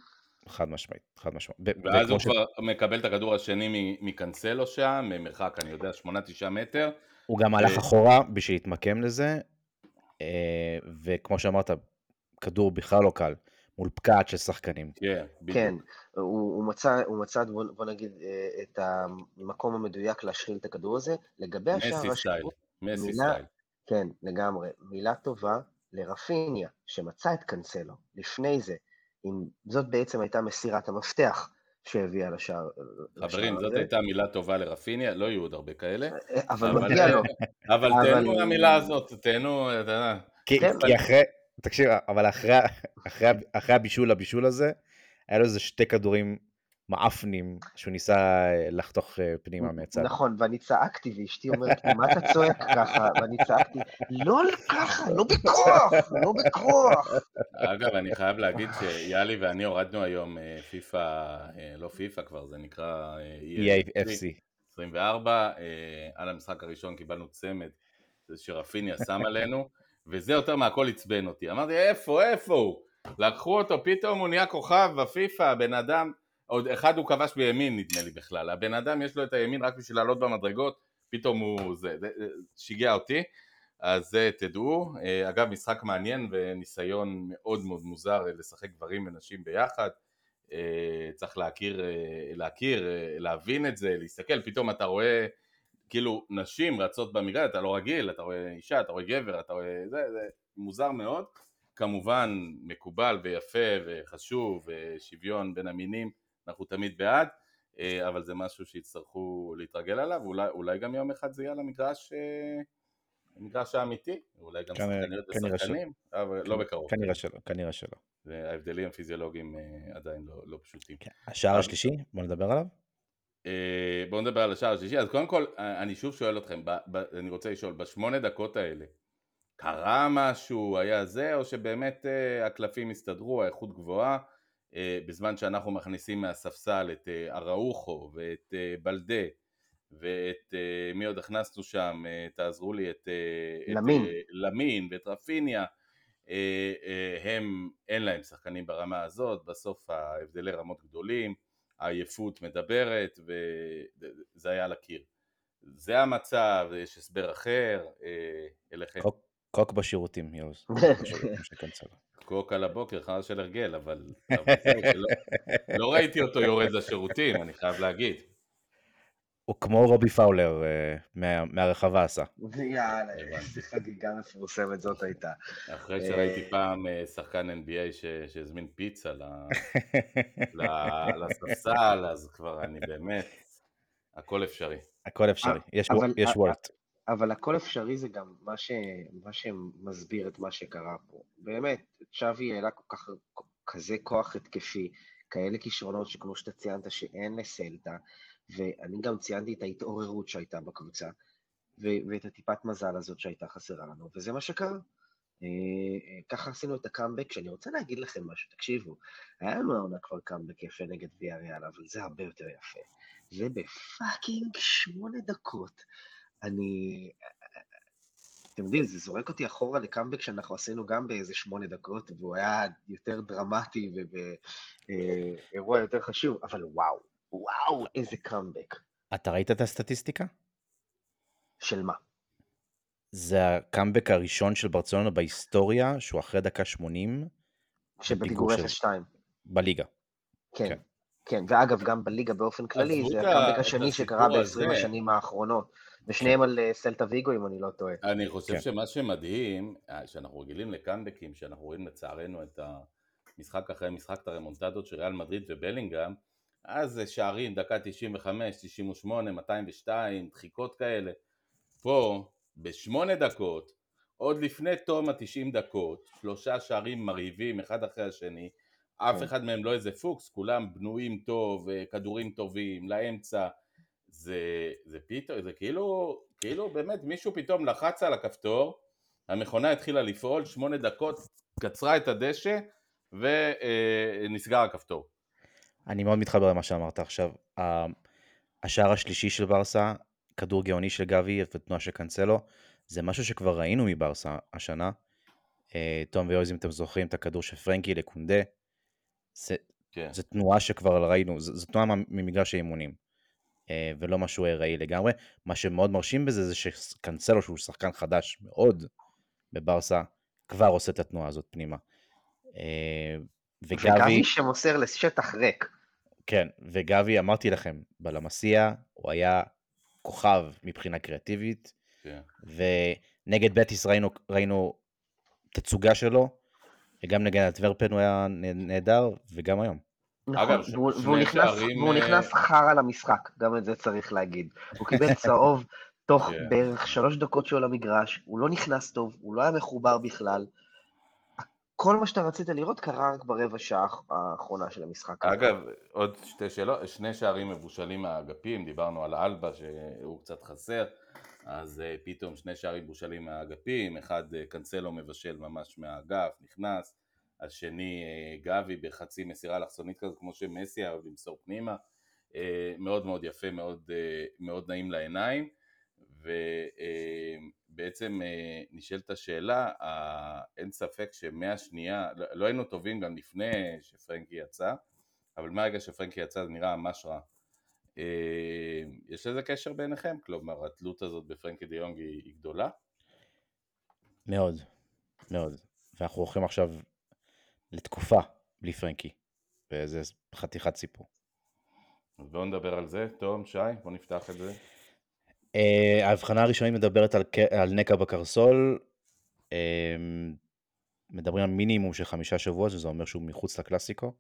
חד משמעית, חד משמעית. ואז הוא ש- כבר מקבל את הכדור השני מקנסלו שם, ממרחק, אני יודע, 8-9 מטר. הוא גם הלך אחורה בשביל להתמקם לזה, אה, וכמו שאמרת, כדור בכלל לא קל, מול פקעת של שחקנים. כן, בדיוק. כן, הוא, הוא מצא, הוא מצא בוא, בוא נגיד, אה, את המקום המדויק להשחיל את הכדור הזה. לגבי השער מסי השני, סטייל. מסי סטייל. כן, לגמרי. מילה טובה לרפיניה, שמצא את קנסלו. לפני זה, אם זאת בעצם הייתה מסירת המפתח שהביאה לשער. חברים, לשער זאת הזה. הייתה מילה טובה לרפיניה, לא יהיו עוד הרבה כאלה. אה, אבל אבל- מגיע לו. אבל אבל- תהנו מהמילה הזאת, תהנו, אתה יודע. כי, כן, כי אחרי, תקשיב, אבל אחרי, אחרי, אחרי הבישול לבישול הזה, היה לו איזה שתי כדורים מעפנים שהוא ניסה אה, לחתוך אה, פנימה מהצד. נכון, ואני צעקתי, ואשתי אומרת, מה אתה צועק ככה? ואני צעקתי, לא ככה, לא בכוח, לא בכוח. אגב, אני חייב להגיד שיאלי ואני הורדנו היום אה, פיפא, לא פיפא כבר, זה נקרא EAFC. 24, אה, על המשחק הראשון קיבלנו צמד שרפיניה שם עלינו, וזה יותר מהכל עצבן אותי. אמרתי, איפה, איפה הוא? לקחו אותו, פתאום הוא נהיה כוכב בפיפא, הבן אדם, עוד אחד הוא כבש בימין נדמה לי בכלל, הבן אדם יש לו את הימין רק בשביל לעלות במדרגות, פתאום הוא, זה, זה שיגע אותי, אז זה תדעו. אה, אגב, משחק מעניין וניסיון מאוד מאוד מוזר אה, לשחק גברים ונשים ביחד. אה, צריך להכיר, להכיר, להבין את זה, להסתכל, פתאום אתה רואה כאילו נשים רצות במגרש, אתה לא רגיל, אתה רואה אישה, אתה רואה גבר, אתה רואה... זה, זה מוזר מאוד. כמובן מקובל ויפה וחשוב ושוויון בין המינים, אנחנו תמיד בעד, אה, אבל זה משהו שיצטרכו להתרגל עליו, אולי, אולי גם יום אחד זה יהיה על המגרש, אה, המגרש האמיתי, אולי גם שחקניות ושחקנים, אבל לא בקרוב. כנראה שלא, כנראה שלא. וההבדלים הפיזיולוגיים אה, עדיין לא, לא פשוטים. כן. השער השלישי, בוא נדבר עליו. אה, בואו נדבר על השער השלישי. אז קודם כל, אה, אני שוב שואל אתכם, ב, ב, אני רוצה לשאול, בשמונה דקות האלה, קרה משהו, היה זה, או שבאמת אה, הקלפים הסתדרו, האיכות גבוהה, אה, בזמן שאנחנו מכניסים מהספסל את אה, אראוחו ואת אה, בלדה ואת אה, מי עוד הכנסנו שם, אה, תעזרו לי, את, אה, למין. את אה, למין ואת רפיניה, אה, אה, הם, אין להם שחקנים ברמה הזאת, בסוף ההבדלי רמות גדולים, העייפות מדברת וזה היה על הקיר. זה המצב, יש הסבר אחר, אה, אליכם. קוק- קוק בשירותים, יוז. קוק על הבוקר, חרא של הרגל, אבל שלא- לא ראיתי אותו יורד לשירותים, אני חייב להגיד. הוא כמו רובי פאולר אה, מה- מהרחבה עשה. יאללה. איזה חגיגה מפורסמת זאת הייתה. אחרי אה, שראיתי פעם אה, שחקן NBA ש- שהזמין פיצה ל- ל- לספסל, אז כבר אני באמת, הכל אפשרי. הכל אפשרי, יש וולט. אבל הכל אפשרי זה גם מה, ש... מה שמסביר את מה שקרה פה. באמת, צ'אבי העלה כל כך, כזה כוח התקפי, כאלה כישרונות שכמו שאתה ציינת שאין לסלטה, ואני גם ציינתי את ההתעוררות שהייתה בקבוצה, ו- ואת הטיפת מזל הזאת שהייתה חסרה לנו, וזה מה שקרה. אה, אה, ככה עשינו את הקאמבק, שאני רוצה להגיד לכם משהו, תקשיבו, היה לנו העונה כבר קאמבק יפה נגד ויאריאל, אבל זה הרבה יותר יפה. זה ב fucking שמונה דקות. אני... אתם יודעים, זה זורק אותי אחורה לקאמבק שאנחנו עשינו גם באיזה שמונה דקות, והוא היה יותר דרמטי ובאירוע יותר חשוב, אבל וואו, וואו, איזה קאמבק. אתה ראית את הסטטיסטיקה? של מה? זה הקאמבק הראשון של ברצלונה בהיסטוריה, שהוא אחרי דקה 80 שבפיגור של- 0-2. בליגה. כן, כן. כן, ואגב, גם בליגה באופן כללי, זה הקאמבק השני שקרה ב-20 הזה. השנים האחרונות, ושניהם על אה, סלטה ויגו, אם אני לא טועה. אני חושב כן. שמה שמדהים, אה, שאנחנו רגילים לקאמבקים, שאנחנו רואים לצערנו את המשחק אחרי משחק, את הרמונטדות של ריאל מדריד ובלינגהם, אז זה שערים, דקה 95, 98, 202, דחיקות כאלה. פה, בשמונה דקות, עוד לפני תום ה-90 דקות, שלושה שערים מרהיבים אחד אחרי השני, אף כן. אחד מהם לא איזה פוקס, כולם בנויים טוב, אה, כדורים טובים, לאמצע, זה, זה פתאום, זה כאילו, כאילו באמת מישהו פתאום לחץ על הכפתור, המכונה התחילה לפעול, שמונה דקות, קצרה את הדשא, ונסגר הכפתור. אני מאוד מתחבר למה שאמרת עכשיו. השער השלישי של ברסה, כדור גאוני של גבי ותנועה של קאנסלו, זה משהו שכבר ראינו מברסה השנה. אה, תום ויוז, אם אתם זוכרים את הכדור של פרנקי לקונדה, זה, כן. זה תנועה שכבר ראינו, זו, זו תנועה ממגרש האימונים, אה, ולא משהו ארעי לגמרי. מה שמאוד מרשים בזה זה שקאנסלו, שהוא שחקן חדש מאוד בברסה, כבר עושה את התנועה הזאת פנימה. אה, וגבי, וגבי שמוסר לשטח ריק. כן, וגבי, אמרתי לכם, בלמסיה הוא היה כוכב מבחינה קריאטיבית, כן. ונגד בטיס ראינו, ראינו תצוגה שלו, וגם נגד אנטוורפן הוא היה נה- נהדר, וגם היום. נכון, אגב, ש- והוא, נכנס, שערים, והוא אה, נכנס חרא למשחק, גם את זה צריך להגיד. הוא קיבל צהוב תוך כן. בערך שלוש דקות שהוא על המגרש, הוא לא נכנס טוב, הוא לא היה מחובר בכלל. כל מה שאתה רצית לראות קרה רק ברבע שעה האחרונה של המשחק. אגב, עוד שתי שאלות, שני שערים מבושלים מהאגפים, דיברנו על אלבה שהוא קצת חסר, אז uh, פתאום שני שערים מבושלים מהאגפים, אחד uh, קנסלו מבשל ממש מהאגף, נכנס, השני uh, גבי בחצי מסירה אלכסונית כזאת, כמו שמסי אהב למסור פנימה, מאוד מאוד יפה, מאוד, מאוד נעים לעיניים, ובעצם uh, נשאלת השאלה, אין ספק שמהשנייה, לא, לא היינו טובים גם לפני שפרנקי יצא, אבל מהרגע שפרנקי יצא זה נראה ממש רע. אה, יש לזה קשר בעיניכם? כלומר, התלות הזאת בפרנקי דה יונג היא, היא גדולה? מאוד, מאוד. ואנחנו הולכים עכשיו לתקופה בלי פרנקי, וזה חתיכת סיפור. אז בואו נדבר על זה. תום, שי, בואו נפתח את זה. Uh, ההבחנה הראשונית מדברת על, על נקע בקרסול, uh, מדברים על מינימום של חמישה שבועות, שזה אומר שהוא מחוץ לקלאסיקו.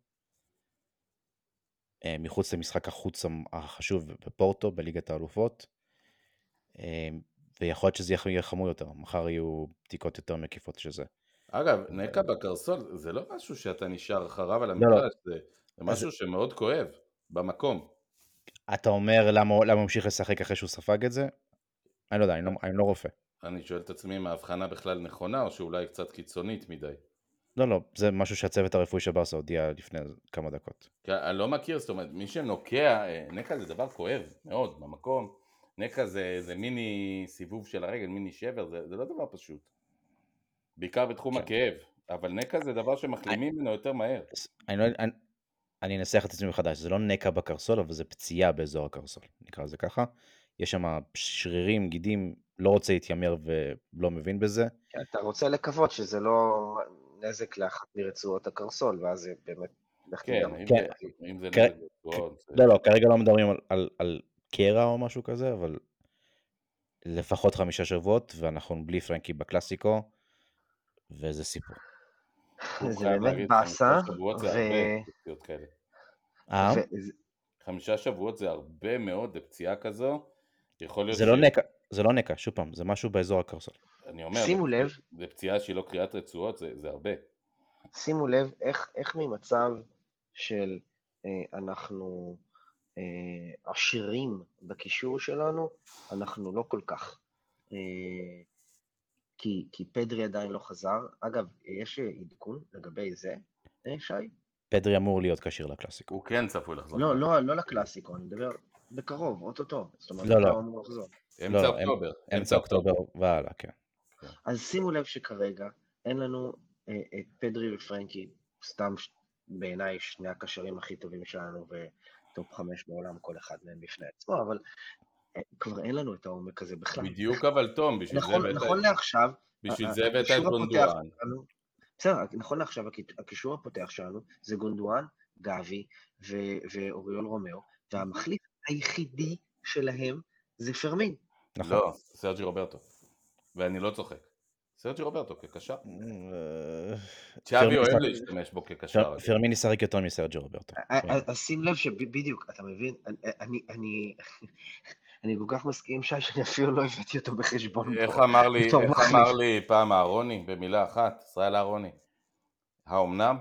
uh, מחוץ למשחק החוץ החשוב בפורטו, בליגת האלופות. ויכול להיות שזה יהיה חמור יותר, מחר יהיו בדיקות יותר מקיפות של זה. אגב, נקע בקרסול זה לא משהו שאתה נשאר אחריו על לא. המגרש, זה, זה משהו שמאוד כואב, במקום. אתה אומר למה הוא המשיך לשחק אחרי שהוא ספג את זה? אני לא יודע, אני לא, אני לא רופא. אני שואל את עצמי אם ההבחנה בכלל נכונה, או שאולי קצת קיצונית מדי. לא, לא, זה משהו שהצוות הרפואי של ברסה הודיע לפני כמה דקות. כי אני לא מכיר, זאת אומרת, מי שנוקע, אה, נקע זה דבר כואב מאוד במקום. נקע זה, זה מיני סיבוב של הרגל, מיני שבר, זה, זה לא דבר פשוט. בעיקר בתחום כן. הכאב. אבל נקע זה דבר שמחלימים ממנו יותר מהר. אני, לא, אני, אני אנסח את עצמי מחדש, זה לא נקע בקרסול, אבל זה פציעה באזור הקרסול, נקרא לזה ככה. יש שם שרירים, גידים, לא רוצה להתיימר ולא מבין בזה. אתה רוצה לקוות שזה לא נזק לאחת מרצועות הקרסול, ואז זה באמת... כן. אם כן. זה, אם זה כן. זה- לא, לא, כרגע לא מדברים על, על, על קרע או משהו כזה, אבל לפחות חמישה שבועות, ואנחנו בלי פרנקי בקלאסיקו, וזה סיפור. זה באמת באסה, חמישה שבועות זה הרבה פציעות כאלה. אה? ו- חמישה שבועות זה הרבה מאוד לפציעה כזו. יכול להיות זה לא ש- נקע, זה לא נקע, שוב פעם, זה משהו באזור הקרסול. אני אומר, שימו זה- לב. זה פציעה שהיא לא קריאת רצועות, זה, זה הרבה. שימו לב איך, איך ממצב של אה, אנחנו אה, עשירים בקישור שלנו, אנחנו לא כל כך. אה, כי, כי פדרי עדיין לא חזר. אגב, יש עדכון לגבי זה, אה, שי? פדרי אמור להיות כשיר לקלאסיקו. הוא כן צפוי לחזור. לא, לא, לא לקלאסיקו, אני מדבר בקרוב, אוטוטו. זאת אומרת, לא, לא. הוא אמור לחזור. אמצע לא, לא, אוקטובר. אמצע אוקטובר והלאה, כן. אז שימו לב שכרגע אין לנו אה, את פדרי ופרנקי, סתם ש- בעיניי שני הקשרים הכי טובים שלנו וטופ חמש בעולם, כל אחד מהם בפני עצמו, אבל כבר אין לנו את העומק הזה בכלל. בדיוק אבל תום, בשביל זה נכון, הבאת- נכון לעכשיו, בשביל זה הבאת את גונדואן. בסדר, נכון לעכשיו הק- הקישור הפותח שלנו זה גונדואן, גבי ו- ואוריול רומאו, והמחליף היחידי שלהם זה פרמין. נכון. לא, סרג'י רוברטו. ואני לא צוחק. סרג'י רוברטו כקשר. אה, צ'אבי אוהב להשתמש בו כקשר. פר- פרמין ישחק יותר מסרג'ו רוברטו. אז שים לב שבדיוק, אתה מבין? אני- אני, כל כך מסכים שי, שאני אפילו לא הבאתי אותו בחשבון. איך פה. אמר לי, איך. אמר לי פעם אהרוני, במילה אחת, ישראל אהרוני, האומנם?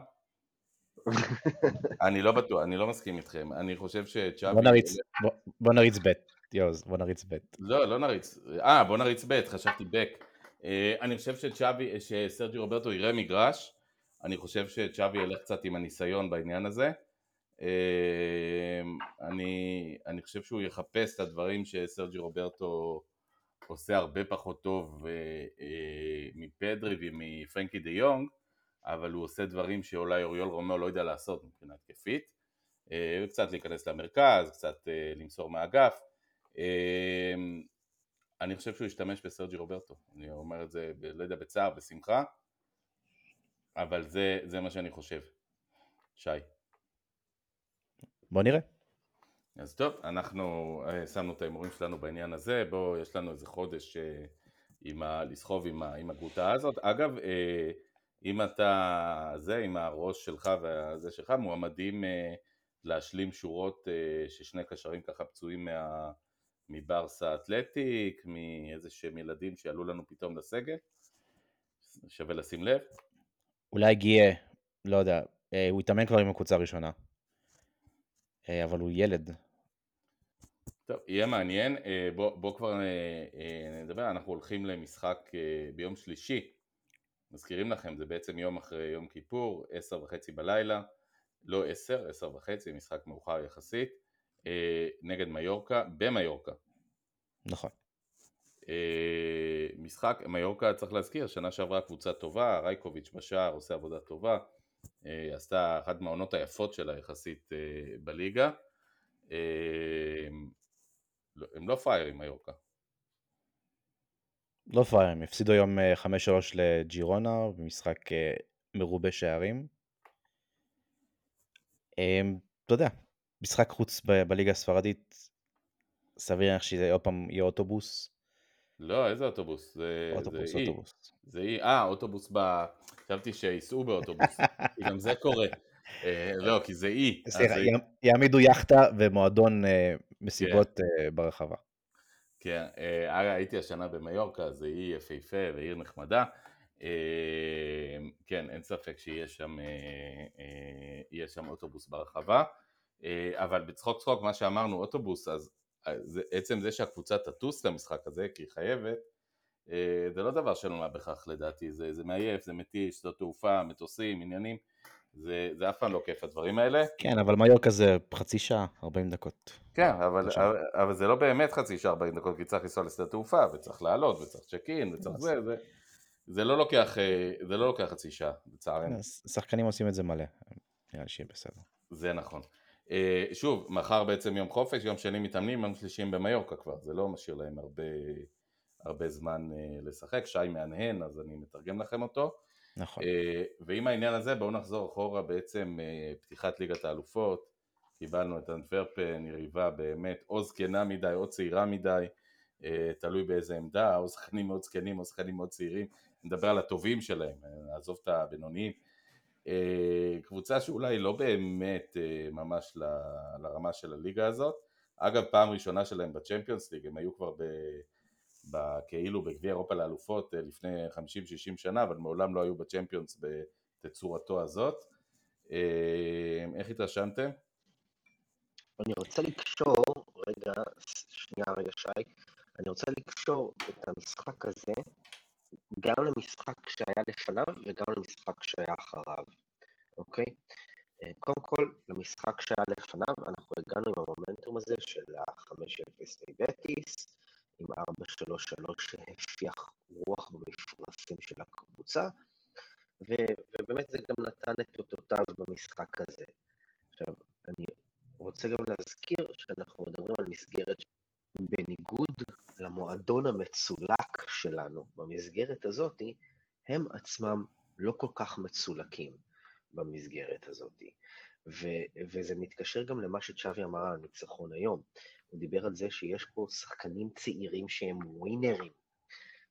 אני לא בטוח, אני לא מסכים איתכם, אני חושב שצ'אבי... בוא נריץ, בוא- בוא נריץ בית, יוז, בוא נריץ בית. לא, לא נריץ. אה, בוא נריץ ב', חשבתי בק. אה, אני חושב שצ'אבי, שסרג'י רוברטו יראה מגרש, אני חושב שצ'אבי ילך קצת עם הניסיון בעניין הזה. אה, אני, אני חושב שהוא יחפש את הדברים שסרג'י רוברטו עושה הרבה פחות טוב אה, מפדרי ומפרנקי דה יונג, אבל הוא עושה דברים שאולי אוריול רומאו לא יודע לעשות מבחינה התקפית. קצת להיכנס למרכז, קצת למסור מהאגף. אני חושב שהוא ישתמש בסרג'י רוברטו, אני אומר את זה, ב, לא יודע, בצער, בשמחה, אבל זה, זה מה שאני חושב. שי. בוא נראה. אז טוב, אנחנו אה, שמנו את ההימורים שלנו בעניין הזה, בואו, יש לנו איזה חודש אה, עם ה, לסחוב עם, ה, עם הגרוטה הזאת. אגב, אה, אם אתה, זה, עם הראש שלך והזה שלך, מועמדים להשלים שורות ששני קשרים ככה פצועים מה... מברסה אתלטיק, מאיזה שהם ילדים שעלו לנו פתאום לסגל, שווה לשים לב. אולי גיה, לא יודע, הוא התאמן כבר עם הקבוצה הראשונה, אבל הוא ילד. טוב, יהיה מעניין, אה, בוא, בוא כבר נדבר, אנחנו הולכים למשחק ביום שלישי, מזכירים לכם, זה בעצם יום אחרי יום כיפור, עשר וחצי בלילה, לא עשר, עשר וחצי, משחק מאוחר יחסית. אה, נגד מיורקה, במיורקה. נכון. אה, משחק, מיורקה צריך להזכיר, שנה שעברה קבוצה טובה, רייקוביץ' בשער עושה עבודה טובה, אה, עשתה אחת מהעונות היפות שלה יחסית בליגה. לא, הם לא פריירים מיורקה. לא פריירים, הפסידו היום 5-3 לג'ירונה במשחק מרובה שערים. אתה יודע, משחק חוץ בליגה הספרדית, סביר להניח שזה עוד פעם יהיה אוטובוס. לא, איזה אוטובוס? זה, אוטובוס, זה אוטובוס. זה אי, אה, אוטובוס ב... חשבתי שייסעו באוטובוס, כי גם זה קורה. אה, לא, כי זה אי. סליחה. יעמידו יאכטה ומועדון אה, מסיבות כן. אה, ברחבה. כן, הייתי השנה במיורקה, זה אי יפהפה ועיר נחמדה. כן, אין ספק שיהיה שם, שם אוטובוס ברחבה. אבל בצחוק צחוק מה שאמרנו אוטובוס אז עצם זה שהקבוצה תטוס למשחק הזה כי היא חייבת זה לא דבר שלא מה בכך לדעתי זה, זה מעייף זה מתיש שדות תעופה מטוסים עניינים זה, זה אף פעם לא כיף הדברים האלה. כן, אבל מיורקה זה חצי שעה, 40 דקות. כן, אבל, אבל, אבל זה לא באמת חצי שעה, 40 דקות, כי צריך לנסוע לשדה תעופה, וצריך לעלות, וצריך צ'ק אין, וצריך זה, זה, זה לא לוקח, זה לא לוקח חצי שעה, לצערנו. שחקנים עושים את זה מלא, נראה לי שיהיה בסדר. זה נכון. אה, שוב, מחר בעצם יום חופש, יום שני מתאמנים, יום שלישי הם במיורקה כבר, זה לא משאיר להם הרבה, הרבה זמן אה, לשחק, שי מהנהן אז אני מתרגם לכם אותו. נכון. אה, ועם העניין הזה בואו נחזור אחורה בעצם פתיחת ליגת האלופות, קיבלנו את אנטוורפן, יריבה באמת או זקנה מדי או צעירה מדי, תלוי באיזה עמדה, או שחקנים מאוד זקנים או שחקנים מאוד צעירים, נדבר על הטובים שלהם, נעזוב את הבינוניים. אה, קבוצה שאולי לא באמת אה, ממש לרמה של הליגה הזאת. אגב, פעם ראשונה שלהם בצ'מפיונס ליג, הם היו כבר ב... כאילו בגביע אירופה לאלופות אה, לפני 50-60 שנה, אבל מעולם לא היו בצ'מפיונס בתצורתו הזאת. איך התרשמתם? אני רוצה לקשור, רגע, שנייה רגע שי, אני רוצה לקשור את המשחק הזה גם למשחק שהיה לפניו וגם למשחק שהיה אחריו, אוקיי? אה, קודם כל, למשחק שהיה לפניו, אנחנו הגענו עם המומנטום הזה של ה-5-0 בטיס, עם 4-3-3 שהפיח רוח במפרשים של הקבוצה, ו- ובאמת זה גם נתן את אותותיו במשחק הזה. עכשיו, אני רוצה גם להזכיר שאנחנו מדברים על מסגרת בניגוד למועדון המצולק שלנו במסגרת הזאת, הם עצמם לא כל כך מצולקים במסגרת הזאת. ו- וזה מתקשר גם למה שצ'אבי אמר על הניצחון היום. הוא דיבר על זה שיש פה שחקנים צעירים שהם ווינרים.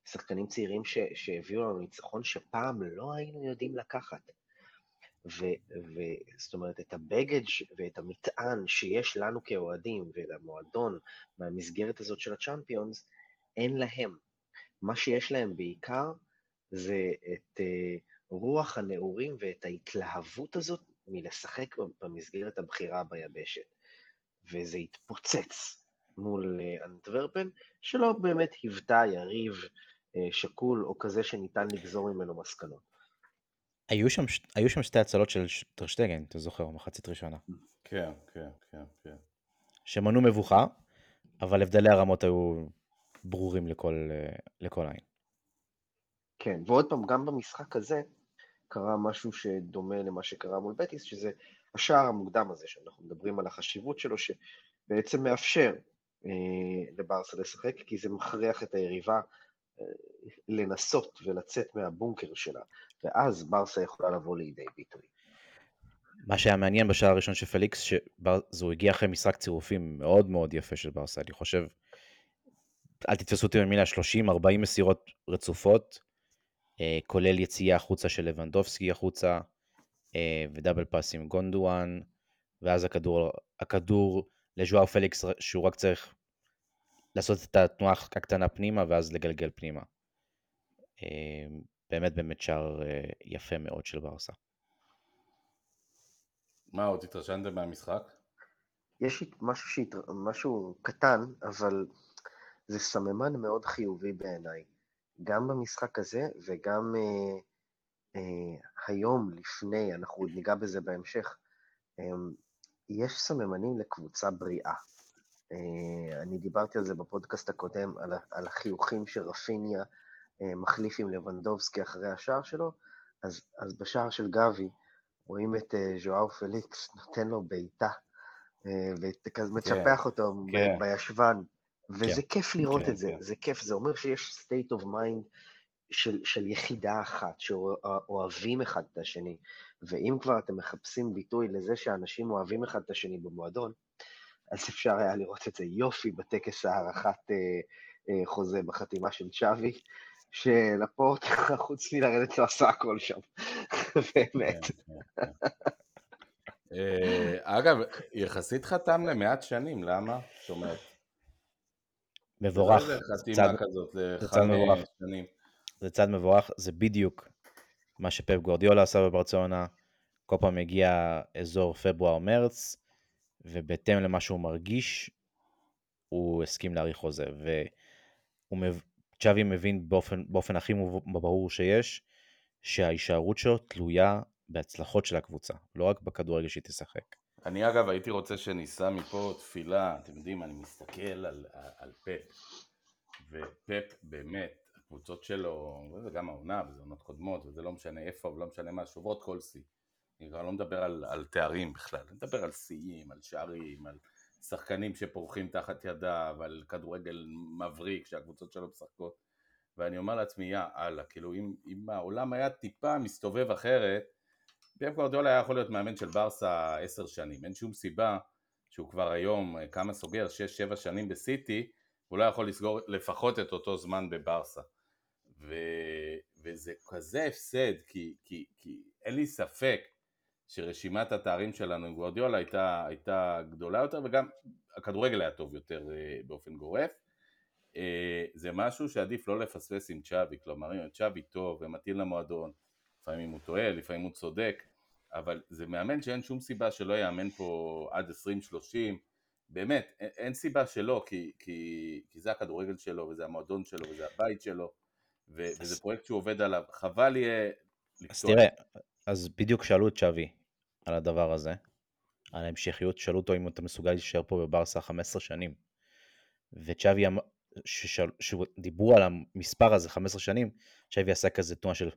שחקנים צעירים ש- שהביאו לנו ניצחון שפעם לא היינו יודעים לקחת. וזאת אומרת, את הבגדג' ואת המטען שיש לנו כאוהדים ולמועדון מהמסגרת הזאת של הצ'אמפיונס, אין להם. מה שיש להם בעיקר זה את uh, רוח הנעורים ואת ההתלהבות הזאת מלשחק במסגרת הבחירה ביבשת. וזה התפוצץ מול uh, אנטוורפן, שלא באמת היוותה יריב uh, שקול או כזה שניתן לגזור ממנו מסקנות. היו שם, היו שם שתי הצלות של טרשטגן, אתה זוכר, מחצית ראשונה, כן, כן, כן, כן. שמנעו מבוכה, אבל הבדלי הרמות היו ברורים לכל, אה, לכל עין. כן, ועוד פעם, גם במשחק הזה קרה משהו שדומה למה שקרה מול בטיס, שזה השער המוקדם הזה, שאנחנו מדברים על החשיבות שלו, שבעצם מאפשר אה, לברסה לשחק, כי זה מכריח את היריבה אה, לנסות ולצאת מהבונקר שלה, ואז ברסה יכולה לבוא לידי ביטוי. מה שהיה מעניין בשער הראשון של פליקס, שזה הוא הגיע אחרי משחק צירופים מאוד מאוד יפה של ברסה, אני חושב, אל תתפסו אותי במילה, 30-40 מסירות רצופות, אה, כולל יציאה החוצה של לבנדובסקי החוצה, ו double pass עם גונדואן, ואז הכדור, הכדור לז'ואאו פליקס, שהוא רק צריך לעשות את התנועה הקטנה פנימה, ואז לגלגל פנימה. אה, באמת באמת שער אה, יפה מאוד של ברסה. מה עוד התרשמתם מהמשחק? יש משהו, שהתר... משהו קטן, אבל זה סממן מאוד חיובי בעיניי. גם במשחק הזה וגם אה, אה, היום לפני, אנחנו עוד ניגע בזה בהמשך, אה, יש סממנים לקבוצה בריאה. אה, אני דיברתי על זה בפודקאסט הקודם, על, החיוכים שרפיניה אה, מחליף עם לבנדובסקי אחרי השער שלו, אז, אז בשער של גבי רואים את אה, ז'ואאו פליקס נותן לו בעיטה, אה, וכזה מצ'פח אותו כן. בישבן, וזה כיף לראות כן, את זה, כן. זה כיף, זה אומר שיש state of mind של, של יחידה אחת, שאוהבים אחד את השני, ואם כבר אתם מחפשים ביטוי לזה שאנשים אוהבים אחד את השני במועדון, אז אפשר היה לראות את זה יופי בטקס הארכת אה, אה, חוזה בחתימה של צ'אבי, שלפורט, חוץ מלרדת, לא עשה הכל שם, באמת. כן, כן, כן. אה, אגב, יחסית חתם למעט שנים, למה? זאת אומרת, מבורך, חתימה כזאת. לחמש שנים. זה צעד מבורך, זה בדיוק מה שפפ גורדיולה עשה בברצלונה, כל פעם מגיע אזור פברואר-מרץ, ובהתאם למה שהוא מרגיש, הוא הסכים להאריך חוזה. וצ'אבי מבין באופן, באופן הכי ברור שיש, שההישארות שלו תלויה בהצלחות של הקבוצה, לא רק בכדורגל שהיא תשחק. אני אגב הייתי רוצה שניסע מפה תפילה, אתם יודעים, אני מסתכל על, על פפ, ופפ באמת, הקבוצות שלו, וזה גם העונה, וזה עונות קודמות, וזה לא משנה איפה, ולא משנה מה, שוברות כל שיא. אני כבר לא מדבר על, על תארים בכלל, אני מדבר על שיאים, על שערים, על שחקנים שפורחים תחת ידיו, על כדורגל מבריק שהקבוצות שלו משחקות. ואני אומר לעצמי, יא אללה, כאילו אם, אם העולם היה טיפה מסתובב אחרת, פפ גוורדיולה היה יכול להיות מאמן של ברסה עשר שנים, אין שום סיבה שהוא כבר היום, אה, כמה סוגר, שש, שבע שנים בסיטי, הוא לא יכול לסגור לפחות את אותו זמן בברסה. ו... וזה כזה הפסד, כי, כי, כי אין לי ספק שרשימת התארים שלנו עם גוורדיולה הייתה, הייתה גדולה יותר, וגם הכדורגל היה טוב יותר אה, באופן גורף. אה, זה משהו שעדיף לא לפספס עם צ'אבי, כלומר אם צ'אבי טוב ומתאים למועדון, לפעמים הוא טועה, לפעמים הוא צודק, אבל זה מאמן שאין שום סיבה שלא יאמן פה עד 20-30, באמת, אין, אין סיבה שלא, כי, כי, כי זה הכדורגל שלו, וזה המועדון שלו, וזה הבית שלו, ו, אז- וזה פרויקט שהוא עובד עליו, חבל יהיה אז. תראה, אז בדיוק שאלו את שווי על הדבר הזה, על ההמשכיות, שאלו אותו אם אתה מסוגל להישאר פה בברסה 15 שנים. וצ'אבי אמר, שדיברו על המספר הזה 15 שנים, צ'אבי עשה כזה תנועה של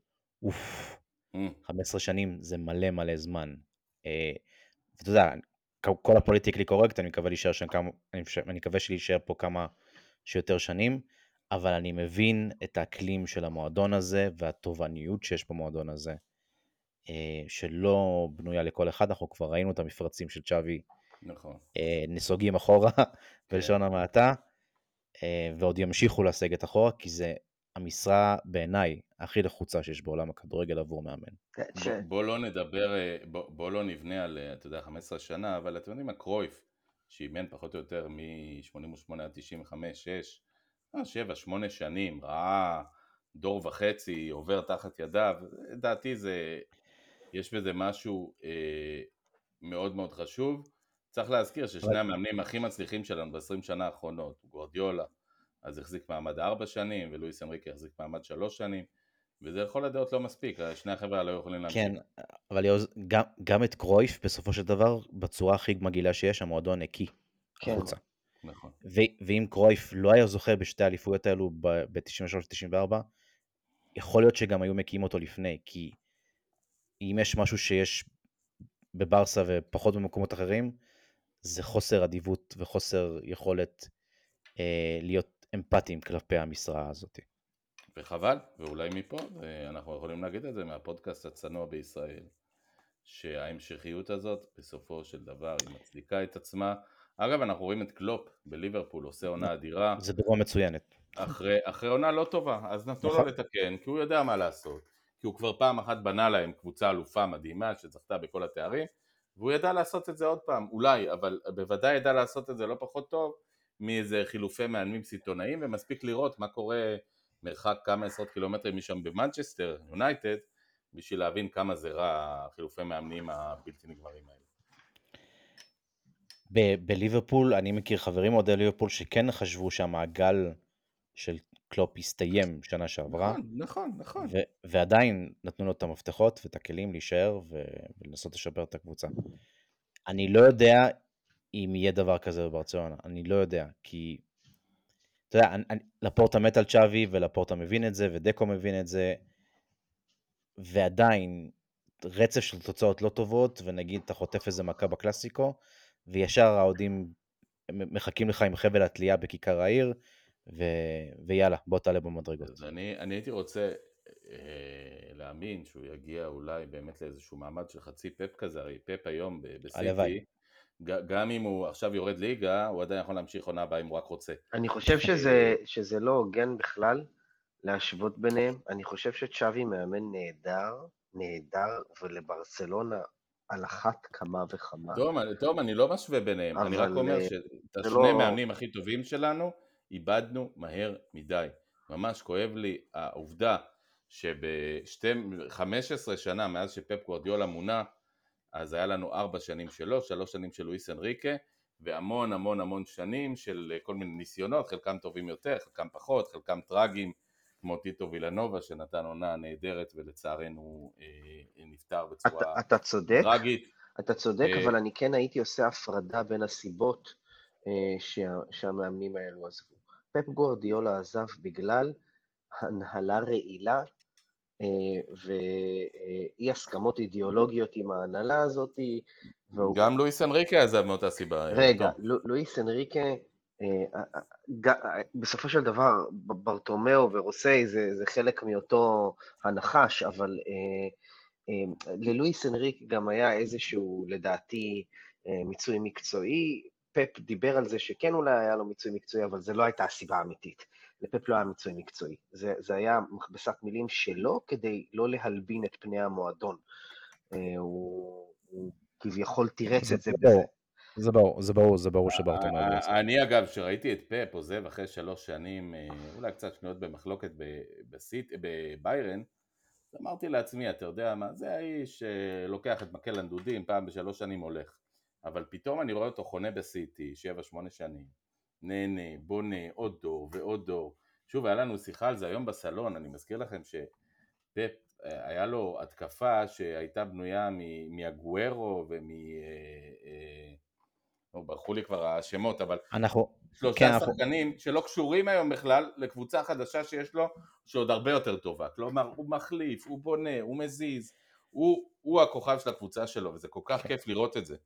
אוף, Mm, 15 שנים זה מלא מלא זמן. אה, ואתה יודע, כל ה politically correct, אני מקווה להישאר שם כמה, אני, מקווה להישאר פה כמה שיותר שנים, אבל אני מבין את האקלים של המועדון הזה והתובעניות שיש במועדון הזה, אה, שלא בנויה לכל אחד, אנחנו כבר ראינו את המפרצים של צ'אבי נכון. אה, נסוגים אחורה, בלשון המעטה, אה, ועוד ימשיכו לסגת אחורה, כי זה המשרה בעיניי הכי לחוצה שיש בעולם הכדורגל עבור מאמן. ש- בוא, בוא לא נדבר, בוא, בוא לא נבנה על, אתה יודע, 15 שנה, אבל אתם יודעים מה, קרויף, שאימן פחות או יותר מ-88 עד 95, 6, 7, 8 שנים, ראה דור וחצי עובר תחת ידיו, לדעתי זה, יש בזה משהו אה, מאוד מאוד חשוב. צריך להזכיר ששני אבל- המאמנים הכי מצליחים שלנו ב-20 שנה האחרונות, גוורדיולה, אז החזיק מעמד 4 שנים, ולואיס אמריקה החזיק מעמד 3 שנים, וזה לכל הדעות לא מספיק, שני החבר'ה לא יכולים להמשיך. כן, אבל יעוז, גם, גם את קרויף, בסופו של דבר, בצורה הכי מגעילה שיש, המועדון הקיא כן. החוצה. נכון. ו- ואם קרויף לא היה זוכה בשתי האליפויות האלו ב-93-94, יכול להיות שגם היו מקיאים אותו לפני, כי אם יש משהו שיש בברסה ופחות במקומות אחרים, זה חוסר אדיבות וחוסר יכולת אה, להיות אמפתיים כלפי המשרה הזאת. וחבל, ואולי מפה, אנחנו יכולים להגיד את זה מהפודקאסט הצנוע בישראל, שההמשכיות הזאת בסופו של דבר היא מצדיקה את עצמה. אגב, אנחנו רואים את קלופ בליברפול עושה עונה אדירה. זה דוגמה מצוינת. אחרי, אחרי עונה לא טובה, אז נתנו לו נכון. לתקן, כי הוא יודע מה לעשות. כי הוא כבר פעם אחת בנה להם קבוצה אלופה מדהימה שזכתה בכל התארים, והוא ידע לעשות את זה עוד פעם, אולי, אבל בוודאי ידע לעשות את זה לא פחות טוב מאיזה חילופי מאמנים סיטונאיים, ומספיק לראות מה קורה מרחק כמה עשרות קילומטרים משם במנצ'סטר, יונייטד, בשביל להבין כמה זה רע החילופי מאמנים הבלתי נגמרים האלה. ב- בליברפול, אני מכיר חברים אוהדי ליברפול שכן חשבו שהמעגל של קלופ הסתיים שנה שעברה, נכון, נכון, נכון. ו- ועדיין נתנו לו את המפתחות ואת הכלים להישאר ו- ולנסות לשפר את הקבוצה. אני לא יודע אם יהיה דבר כזה בברצלונה, אני לא יודע, כי אתה יודע, אני, אני, לפורטה מת על צ'אבי ולפורטה מבין את זה ודקו מבין את זה, ועדיין רצף של תוצאות לא טובות, ונגיד אתה חוטף איזה מכה בקלאסיקו, וישר האוהדים מחכים לך עם חבל התלייה בכיכר העיר, ו... ויאללה, בוא תעלה במדרגות. אז אני, אני הייתי רוצה אה, להאמין שהוא יגיע אולי באמת לאיזשהו מעמד של חצי פפ כזה, הרי פפ היום הלוואי. בסיטי, ג- גם אם הוא עכשיו יורד ליגה, הוא עדיין יכול להמשיך עונה הבאה אם הוא רק רוצה. אני חושב שזה, שזה לא הוגן בכלל להשוות ביניהם. אני חושב שצ'אבי מאמן נהדר, נהדר, ולברסלונה על אחת כמה וכמה. טוב, טוב, אני לא משווה ביניהם, אני רק אומר אה, שאת השני לא- מאמנים הכי טובים שלנו, איבדנו מהר מדי. ממש כואב לי העובדה שב-15 שנה מאז שפפ גוורדיולה מונה, אז היה לנו ארבע שנים שלו, שלוש שנים של לואיס אנריקה, והמון המון המון שנים של כל מיני ניסיונות, חלקם טובים יותר, חלקם פחות, חלקם טרגיים, כמו טיטו וילנובה שנתן עונה נהדרת ולצערנו אה, נפטר בצורה אתה, אתה צודק, טרגית. אתה צודק, אה, אבל אני כן הייתי עושה הפרדה בין הסיבות אה, שה, שהמאמנים האלו עזבו. פפ גוורדיולה עזב בגלל הנהלה רעילה ואי הסכמות אידיאולוגיות עם ההנהלה הזאת. והוא... גם לואיס אנריקה עזב מאותה סיבה. רגע. לו- לואיס אנריקה, בסופו של דבר, ברטומיאו ורוסי זה, זה חלק מאותו הנחש, אבל אה, אה, ללואיס אנריק גם היה איזשהו, לדעתי, אה, מיצוי מקצועי. פפ דיבר על זה שכן אולי היה לו מיצוי מקצועי, אבל זו לא הייתה הסיבה האמיתית. לפפ לא היה מיצוי מקצועי. זה, זה היה מכבסת מילים שלו כדי לא להלבין את פני המועדון. אה, הוא, הוא כביכול תירץ את זה בזה. זה ברור, זה ברור, זה ברור שברטומאו לא יצא. אני אגב, כשראיתי את פפ עוזב אחרי שלוש שנים, אה, אולי קצת שנויות במחלוקת בסיט- בביירן, אמרתי לעצמי, אתה יודע מה, זה האיש שלוקח את מקל הנדודים, פעם בשלוש שנים הולך. אבל פתאום אני רואה אותו חונה בסיטי, שבע, שמונה שנים, נהנה, בונה, עוד דור ועוד דור. שוב, היה לנו שיחה על זה היום בסלון, אני מזכיר לכם שפפ, אה, היה לו התקפה שהייתה בנויה מהגוארו ומ... נו, ברחו לי כבר השמות, אבל אנחנו, שלושה כן, אנחנו- שחקנים שלא קשורים היום בכלל לקבוצה חדשה שיש לו, שעוד הרבה יותר טובה. כלומר, הוא מחליף, הוא בונה, הוא מזיז, הוא, הוא הכוכב של הקבוצה שלו, וזה כל כך כיף לראות את זה.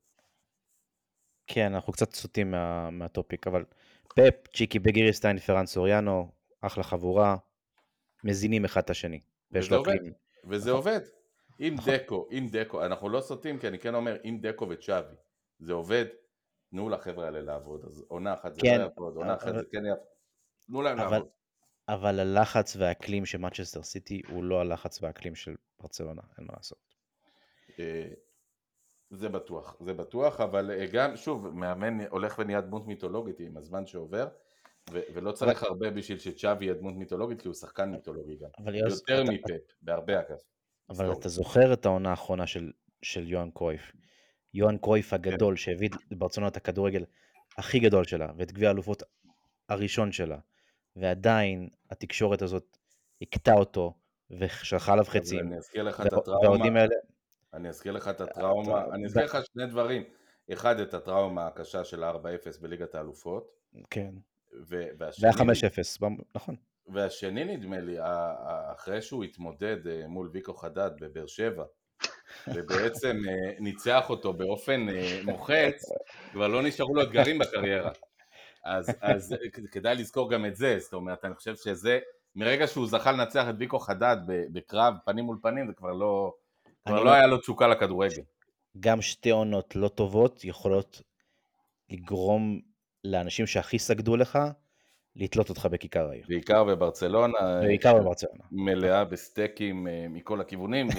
כן, אנחנו קצת סוטים מה, מהטופיק, אבל פפ, צ'יקי בגיריסטיין, פרן סוריאנו, אחלה חבורה, מזינים אחד את השני. וזה עובד, כלים. וזה נכון. עובד. עם נכון. דקו, עם דקו, אנחנו לא סוטים, כי אני כן אומר, עם דקו וצ'אבי, זה עובד, תנו לחבר'ה האלה לעבוד. אז עונה אחת זה כן, לא יעבוד, עונה אחת אבל- זה כן יעבוד. תנו להם אבל- לעבוד. אבל הלחץ והאקלים של מנצ'סטר סיטי הוא לא הלחץ והאקלים של ברצלונה, אין מה לעשות. אה, זה בטוח, זה בטוח, אבל אה, גם, שוב, מאמן הולך ונהיה דמות מיתולוגית עם הזמן שעובר, ו- ולא צריך הרבה בשביל שצ'אבי יהיה דמות מיתולוגית, כי הוא שחקן מיתולוגי גם. אבל יוז, יותר אתה- מפפ, בהרבה אגב. אבל. אתה זוכר את העונה האחרונה של, של יוהאן קרויף. יוהאן קרויף כן. הגדול שהביא לברצלונה את הכדורגל הכי גדול שלה ואת גביע האלופות הראשון שלה, ועדיין התקשורת הזאת הכתה אותו ושלחה עליו חצים. אני אזכיר לך את הטראומה, אני אזכיר לך את הטראומה, אני אזכיר לך שני דברים, אחד את הטראומה הקשה של ה-4-0 בליגת האלופות, כן, והשני, היה 5-0, במ- נכון. והשני נדמה לי, אחרי שהוא התמודד אה, מול ויקו חדד בבאר שבע, ובעצם אה, ניצח אותו באופן אה, מוחץ, כבר לא נשארו לו אתגרים בקריירה. אז, אז כדאי לזכור גם את זה, זאת אומרת, אני חושב שזה, מרגע שהוא זכה לנצח את ויקו חדד בקרב פנים מול פנים, זה כבר לא, כבר לא- היה לו תשוקה לכדורגל. גם שתי עונות לא טובות יכולות לגרום לאנשים שהכי סגדו לך לתלות אותך בכיכר העיר. בעיקר בברצלונה, בעיקר בברצלונה. מלאה בסטייקים אה, מכל הכיוונים,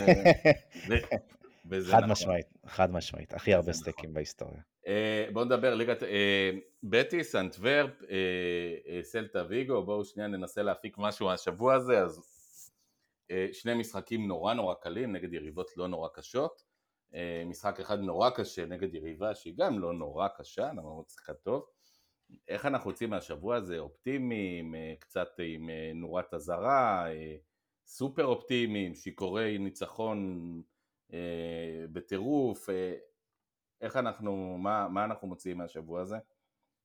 חד נכון. משמעית, חד משמעית. הכי הרבה נכון. סטייקים בהיסטוריה. אה, בואו נדבר ליגת... אה, בטיס, אנטוורפ, אה, סלטה ויגו, בואו שנייה ננסה להפיק משהו מהשבוע הזה, אז שני משחקים נורא נורא קלים נגד יריבות לא נורא קשות, משחק אחד נורא קשה נגד יריבה שהיא גם לא נורא קשה, למרות שיחקה טוב. איך אנחנו יוצאים מהשבוע הזה? אופטימיים, אה, קצת עם אה, נורת אזהרה, אה, סופר אופטימיים, שיכורי ניצחון אה, בטירוף, אה, איך אנחנו, מה, מה אנחנו מוציאים מהשבוע הזה?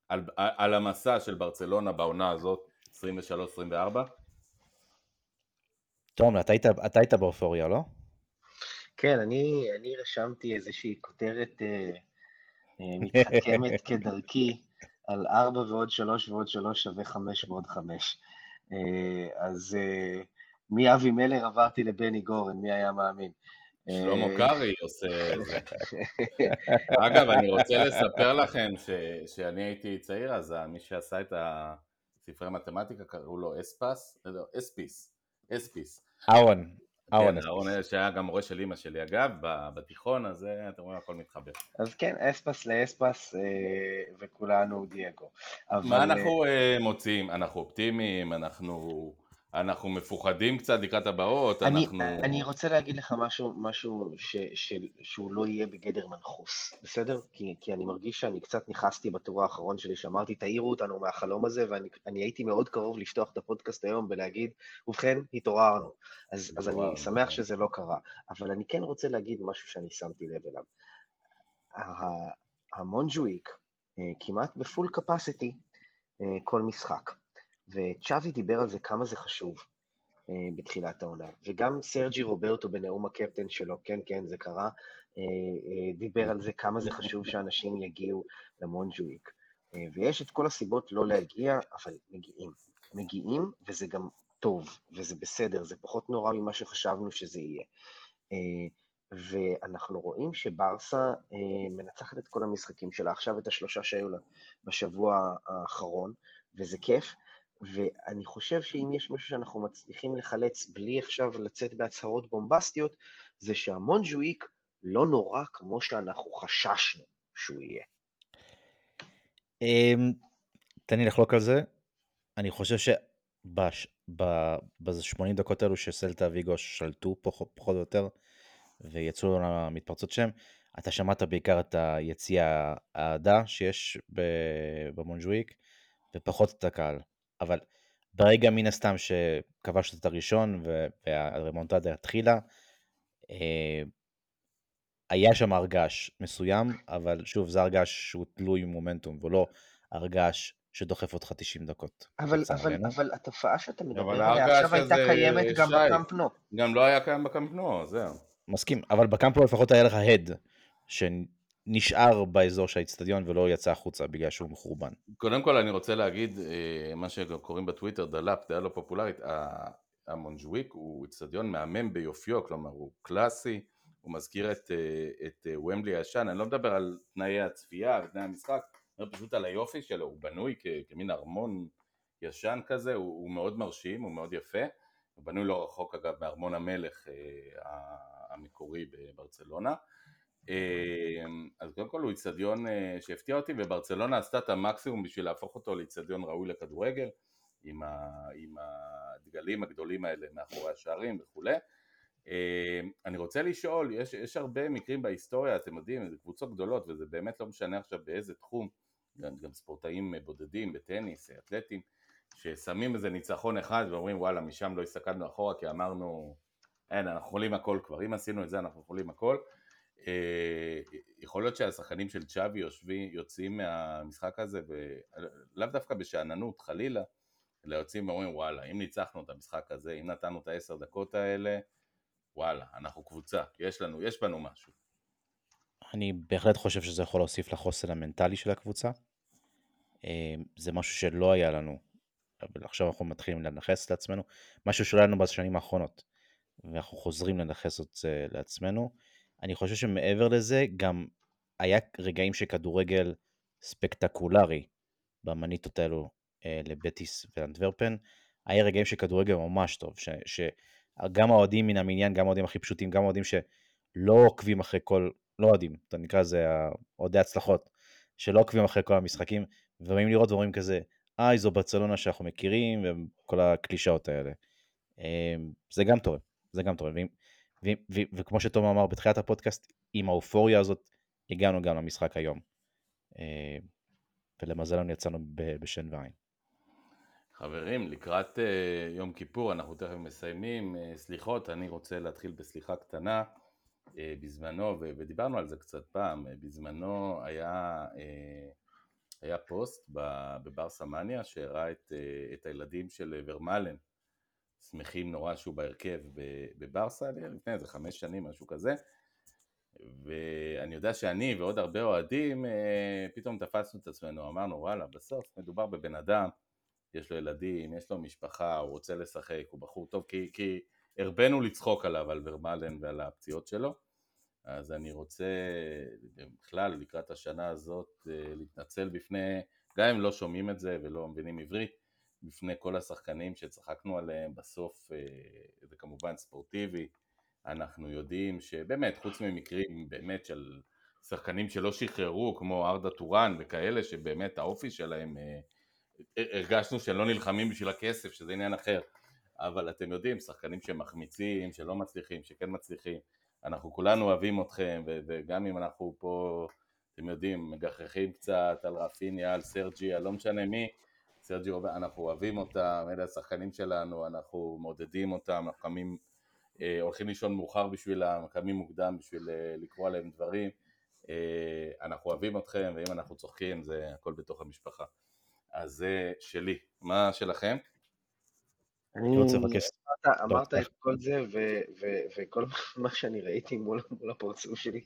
על, על המסע של ברצלונה בעונה הזאת, 23-24? תומר, אתה היית- אתה היית באופוריה, לא? כן, אני, אני רשמתי איזושהי כותרת אה, אה, מתחכמת כדרכי על 4 ועוד 3 ועוד 3 שווה 5 ועוד 5. אה, אז אה, מאבי מלר עברתי לבני גורן, מי היה מאמין? שלמה אה, קרעי עושה את זה. אגב, אני רוצה לספר לכם ש, שאני הייתי צעיר, אז מי שעשה את הספרי מתמטיקה קראו לו אספס, לא, אספיס, אספיס. אהרון, אהרון. כן, אהרון שהיה גם מורה של אימא שלי אגב, בתיכון, אז אה, אתם רואים הכל מתחבר. אז כן, אספס לאספס, אה, וכולנו דייגו. אבל, מה אה, אנחנו אה, מוצאים? אנחנו אופטימיים, אנחנו, אנחנו מפוחדים קצת לקראת הבאות, אני, אנחנו... אני רוצה להגיד לך משהו, משהו ש, ש, שהוא לא יהיה בגדר מנחוס, בסדר? כי, כי אני מרגיש שאני קצת נכנסתי בטור האחרון שלי, שאמרתי, תעירו אותנו מהחלום הזה, ואני אני הייתי מאוד קרוב לפתוח את הפודקאסט היום ולהגיד, ובכן, התעוררנו. אז, אז אני שמח כן. שזה לא קרה. אבל אני כן רוצה להגיד משהו שאני שמתי לב אליו. המונג'וויק אה, כמעט ב full capacity כל משחק. וצ'אבי דיבר על זה כמה זה חשוב. אה, בתחילת העונה. וגם סרג'י רוברטו בנאום הקפטן שלו, כן, כן, זה קרה, אה, אה, דיבר על זה כמה זה חשוב שאנשים יגיעו למונג'וויק. אה, ויש את כל הסיבות לא להגיע, אבל מגיעים. מגיעים, וזה גם טוב, וזה בסדר, זה פחות נורא ממה שחשבנו שזה יהיה. אה, ואנחנו רואים שברסה אה, מנצחת את כל המשחקים שלה, עכשיו את השלושה שהיו לה בשבוע האחרון, וזה כיף. ואני חושב שאם יש משהו שאנחנו מצליחים לחלץ בלי עכשיו לצאת בהצהרות בומבסטיות, זה שהמונג'וויק לא נורא כמו שאנחנו חששנו שהוא יהיה. אמ, תן לי לחלוק על זה. אני חושב שב-80 דקות האלו שסלטה ויגו שלטו פחות או יותר ויצאו למתפרצות שם, אתה שמעת בעיקר את היציע האהדה שיש במונג'וויק ופחות את הקהל. אבל ברגע מן הסתם שכבשת את הראשון והרמונטדה התחילה, אה, היה שם הרגש מסוים, אבל שוב, זה הרגש שהוא תלוי מומנטום, ולא הרגש שדוחף אותך 90 דקות. אבל, אבל. אבל התופעה שאתה מדבר עליה עכשיו הייתה קיימת גם שי. בקאמפ נו. גם לא היה קיים בקמפנו, זהו. מסכים, אבל בקמפנו לפחות היה לך הד שנשאר באזור של האיצטדיון ולא יצא החוצה בגלל שהוא מחורבן. קודם כל אני רוצה להגיד, אה, מה שקוראים בטוויטר דל"פ, דעה לא פופולרית, המונג'וויק הוא אצטדיון מהמם ביופיו, כלומר הוא קלאסי, הוא מזכיר את, אה, את אה, ומבלי הישן, אני לא מדבר על תנאי הצפייה ותנאי המשחק, אני מדבר פשוט על היופי שלו, הוא בנוי כמין ארמון ישן כזה, הוא, הוא מאוד מרשים, הוא מאוד יפה, הוא בנוי לא רחוק אגב מארמון המלך המקורי בברצלונה. אה, אז קודם כל הוא איצטדיון אה, שהפתיע אותי וברצלונה עשתה את המקסימום בשביל להפוך אותו לאיצטדיון ראוי לכדורגל עם, ה, עם הדגלים הגדולים האלה מאחורי השערים וכולי. אה, אני רוצה לשאול, יש, יש הרבה מקרים בהיסטוריה, אתם יודעים, זה קבוצות גדולות וזה באמת לא משנה עכשיו באיזה תחום, גם, גם ספורטאים בודדים בטניס, אתלטים, ששמים איזה ניצחון אחד ואומרים וואלה משם לא הסתכלנו אחורה כי אמרנו אין אנחנו יכולים הכל כבר אם עשינו את זה אנחנו יכולים הכל יכול להיות שהשחקנים של צ'אבי יושבים, יוצאים מהמשחק הזה ולאו דווקא בשאננות חלילה אלא יוצאים ואומרים וואלה אם ניצחנו את המשחק הזה אם נתנו את העשר דקות האלה וואלה אנחנו קבוצה יש לנו יש בנו משהו אני בהחלט חושב שזה יכול להוסיף לחוסן המנטלי של הקבוצה. אה, זה משהו שלא היה לנו, אבל עכשיו אנחנו מתחילים לנכס לעצמנו, משהו שלא היה לנו בשנים האחרונות, ואנחנו חוזרים לנכס את זה לעצמנו. אני חושב שמעבר לזה, גם היה רגעים של כדורגל ספקטקולרי במניטות האלו אה, לבטיס ואנטוורפן. היה רגעים של כדורגל ממש טוב, ש, שגם האוהדים מן המניין, גם האוהדים הכי פשוטים, גם האוהדים שלא עוקבים אחרי כל, לא אוהדים, נקרא לזה אוהדי הצלחות, שלא עוקבים אחרי כל המשחקים, ובאים לראות ואומרים כזה, איי, זו ברצלונה שאנחנו מכירים, וכל הקלישאות האלה. אה, זה גם תורם, זה גם תורם. וכמו שתום אמר בתחילת הפודקאסט, עם האופוריה הזאת הגענו גם למשחק היום. אה, ולמזלנו יצאנו בשן ועין. חברים, לקראת uh, יום כיפור, אנחנו תכף מסיימים. Uh, סליחות, אני רוצה להתחיל בסליחה קטנה. Uh, בזמנו, ו- ודיברנו על זה קצת פעם, uh, בזמנו היה, uh, היה פוסט בברסה מניה שהראה את, uh, את הילדים של ורמלן, שמחים נורא שהוא בהרכב בברסה, לפני איזה חמש שנים, משהו כזה. ואני יודע שאני ועוד הרבה אוהדים, אה, פתאום תפסנו את עצמנו, אמרנו וואלה, בסוף מדובר בבן אדם, יש לו ילדים, יש לו משפחה, הוא רוצה לשחק, הוא בחור טוב, כי, כי הרבנו לצחוק עליו, על ורמלן ועל הפציעות שלו, אז אני רוצה בכלל לקראת השנה הזאת אה, להתנצל בפני, גם אם לא שומעים את זה ולא מבינים עברית, בפני כל השחקנים שצחקנו עליהם, בסוף אה, זה כמובן ספורטיבי, אנחנו יודעים שבאמת, חוץ ממקרים באמת של שחקנים שלא שחררו, כמו ארדה טורן וכאלה, שבאמת האופי שלהם, אה, הרגשנו שלא נלחמים בשביל הכסף, שזה עניין אחר, אבל אתם יודעים, שחקנים שמחמיצים, שלא מצליחים, שכן מצליחים, אנחנו כולנו אוהבים אתכם, וגם אם אנחנו פה, אתם יודעים, מגחכים קצת על רפיניה, על סרג'י, על לא משנה מי, סרג'י רוברט, אנחנו אוהבים אותם, אלה השחקנים שלנו, אנחנו מעודדים אותם, אנחנו קמים, אה, הולכים לישון מאוחר בשבילם, קמים מוקדם בשביל אה, לקרוא עליהם דברים, אה, אנחנו אוהבים אתכם, ואם אנחנו צוחקים זה הכל בתוך המשפחה. אז זה שלי. מה שלכם? אני רוצה לבקש... אמרת את כל זה, וכל מה שאני ראיתי מול הפרצוף שלי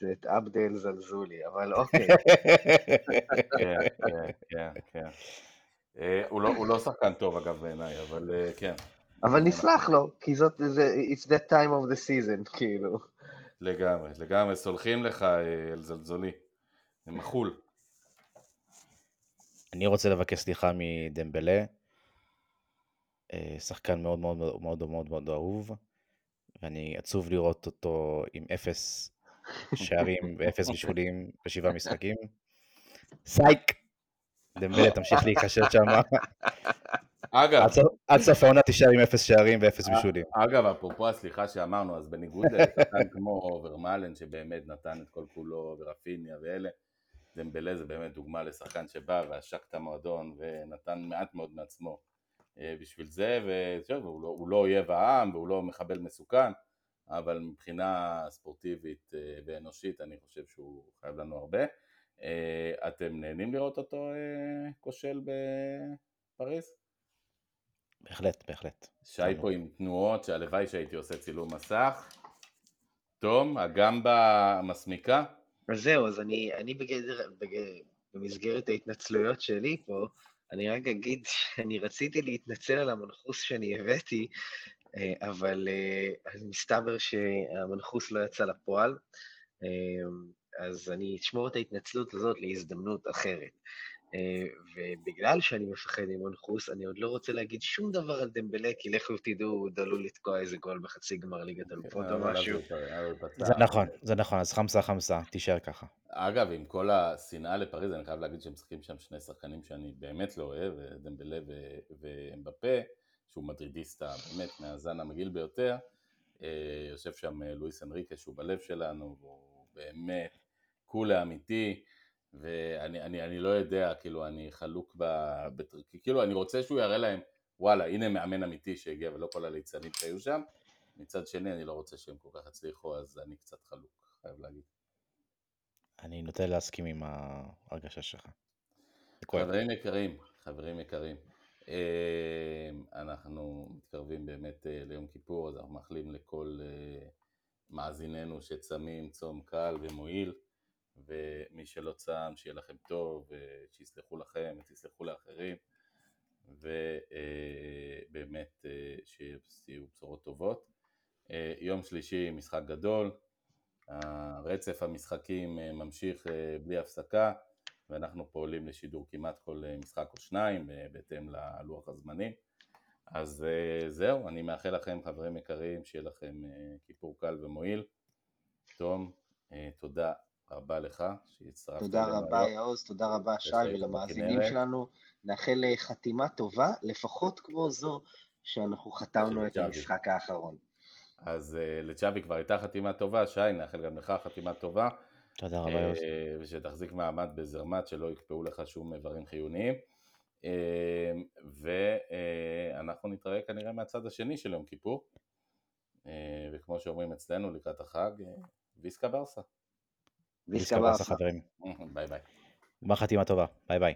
זה את עבדל זלזולי, אבל אוקיי. כן, כן, כן. אה, לא, הוא לא שחקן טוב אגב בעיניי, אבל אה, כן. אבל נסלח לו, כי זאת, it's that time of the season, כאילו. לגמרי, לגמרי, סולחים לך אה, על זלזולי. זה מחול. אני רוצה לבקש סליחה מדמבלה, שחקן מאוד מאוד מאוד מאוד מאוד אהוב, ואני עצוב לראות אותו עם אפס שערים ואפס בישולים בשבעה משחקים. סייק! דמבלה תמשיך להיכשל שם. אגב, עד סוף העונה תישאר עם אפס שערים ואפס בישולים. אגב, אפרופו הסליחה שאמרנו, אז בניגוד לשחקן כמו ורמלן שבאמת נתן את כל כולו, ורפיניה ואלה, דמבלה זה באמת דוגמה לשחקן שבא ועשק את המועדון ונתן מעט מאוד מעצמו אה, בשביל זה, והוא לא, הוא לא אויב העם והוא לא מחבל מסוכן, אבל מבחינה ספורטיבית אה, ואנושית אני חושב שהוא חייב לנו הרבה. אה, אתם נהנים לראות אותו כושל בפריז? בהחלט, בהחלט. שי פה עם תנועות שהלוואי שהייתי עושה צילום מסך. תום, הגמבה מסמיקה? אז זהו, אז אני, אני בגדר, בגדר, במסגרת ההתנצלויות שלי פה, אני רק אגיד שאני רציתי להתנצל על המנחוס שאני הבאתי, אה, אבל אה, מסתבר שהמנחוס לא יצא לפועל, אה, אז אני אשמור את ההתנצלות הזאת להזדמנות אחרת. אה, ובגלל שאני מפחד ממונחוס, אני עוד לא רוצה להגיד שום דבר על דמבלה, כי לכו תדעו, הוא דלול לתקוע איזה גול בחצי גמר ליגת אלופות או משהו. זה נכון, זה נכון, אז חמסה חמסה, תישאר ככה. אגב, עם כל השנאה לפריז, אני חייב להגיד שהם משחקים שם שני שחקנים שאני באמת לא אוהב, דמבלה ואמבפה, שהוא מדרידיסטה באמת מהזן המגעיל ביותר. אה, יושב שם לואיס אנריקה שהוא בלב שלנו, והוא באמת כולה אמיתי. ואני אני, אני לא יודע, כאילו, אני חלוק ב... בת- כאילו, אני רוצה שהוא יראה להם, וואלה, הנה מאמן אמיתי שהגיע ולא כל הליצנים שהיו שם. מצד שני, אני לא רוצה שהם כל כך יצליחו, אז אני קצת חלוק, חייב להגיד. אני נוטה להסכים עם ההרגשה שלך. חברים יקרים, חברים יקרים, אה, אנחנו מתקרבים באמת אה, ליום כיפור, אז אנחנו מאחלים לכל אה, מאזיננו שצמים צום קל ומועיל, ומי שלא צם, שיהיה לכם טוב, שיסלחו לכם ותסלחו לאחרים, ובאמת שיהיו בשורות טובות. יום שלישי משחק גדול, רצף המשחקים ממשיך בלי הפסקה. ואנחנו פועלים לשידור כמעט כל אה, משחק או שניים אה, בהתאם ללוח הזמנים. אז אה, זהו, אני מאחל לכם חברים יקרים, שיהיה לכם כיפור קל ומועיל. תום, תודה רבה לך שהצטרפת. תודה רבה יעוז, תודה רבה שי ולמאזינים שלנו. נאחל חתימה טובה, לפחות כמו זו שאנחנו חתמנו את המשחק האחרון. אז לצ'אבי כבר הייתה חתימה טובה, שי, נאחל גם לך חתימה טובה. תודה רבה יוסי. אה, ושתחזיק מעמד בצרמט, שלא יקפאו לך שום איברים חיוניים. אה, ואנחנו נתראה כנראה מהצד השני של יום כיפור. אה, וכמו שאומרים אצלנו לקראת החג, Visca ברסה. ברסה חברים. ביי ביי. גמר חתימה טובה, ביי ביי.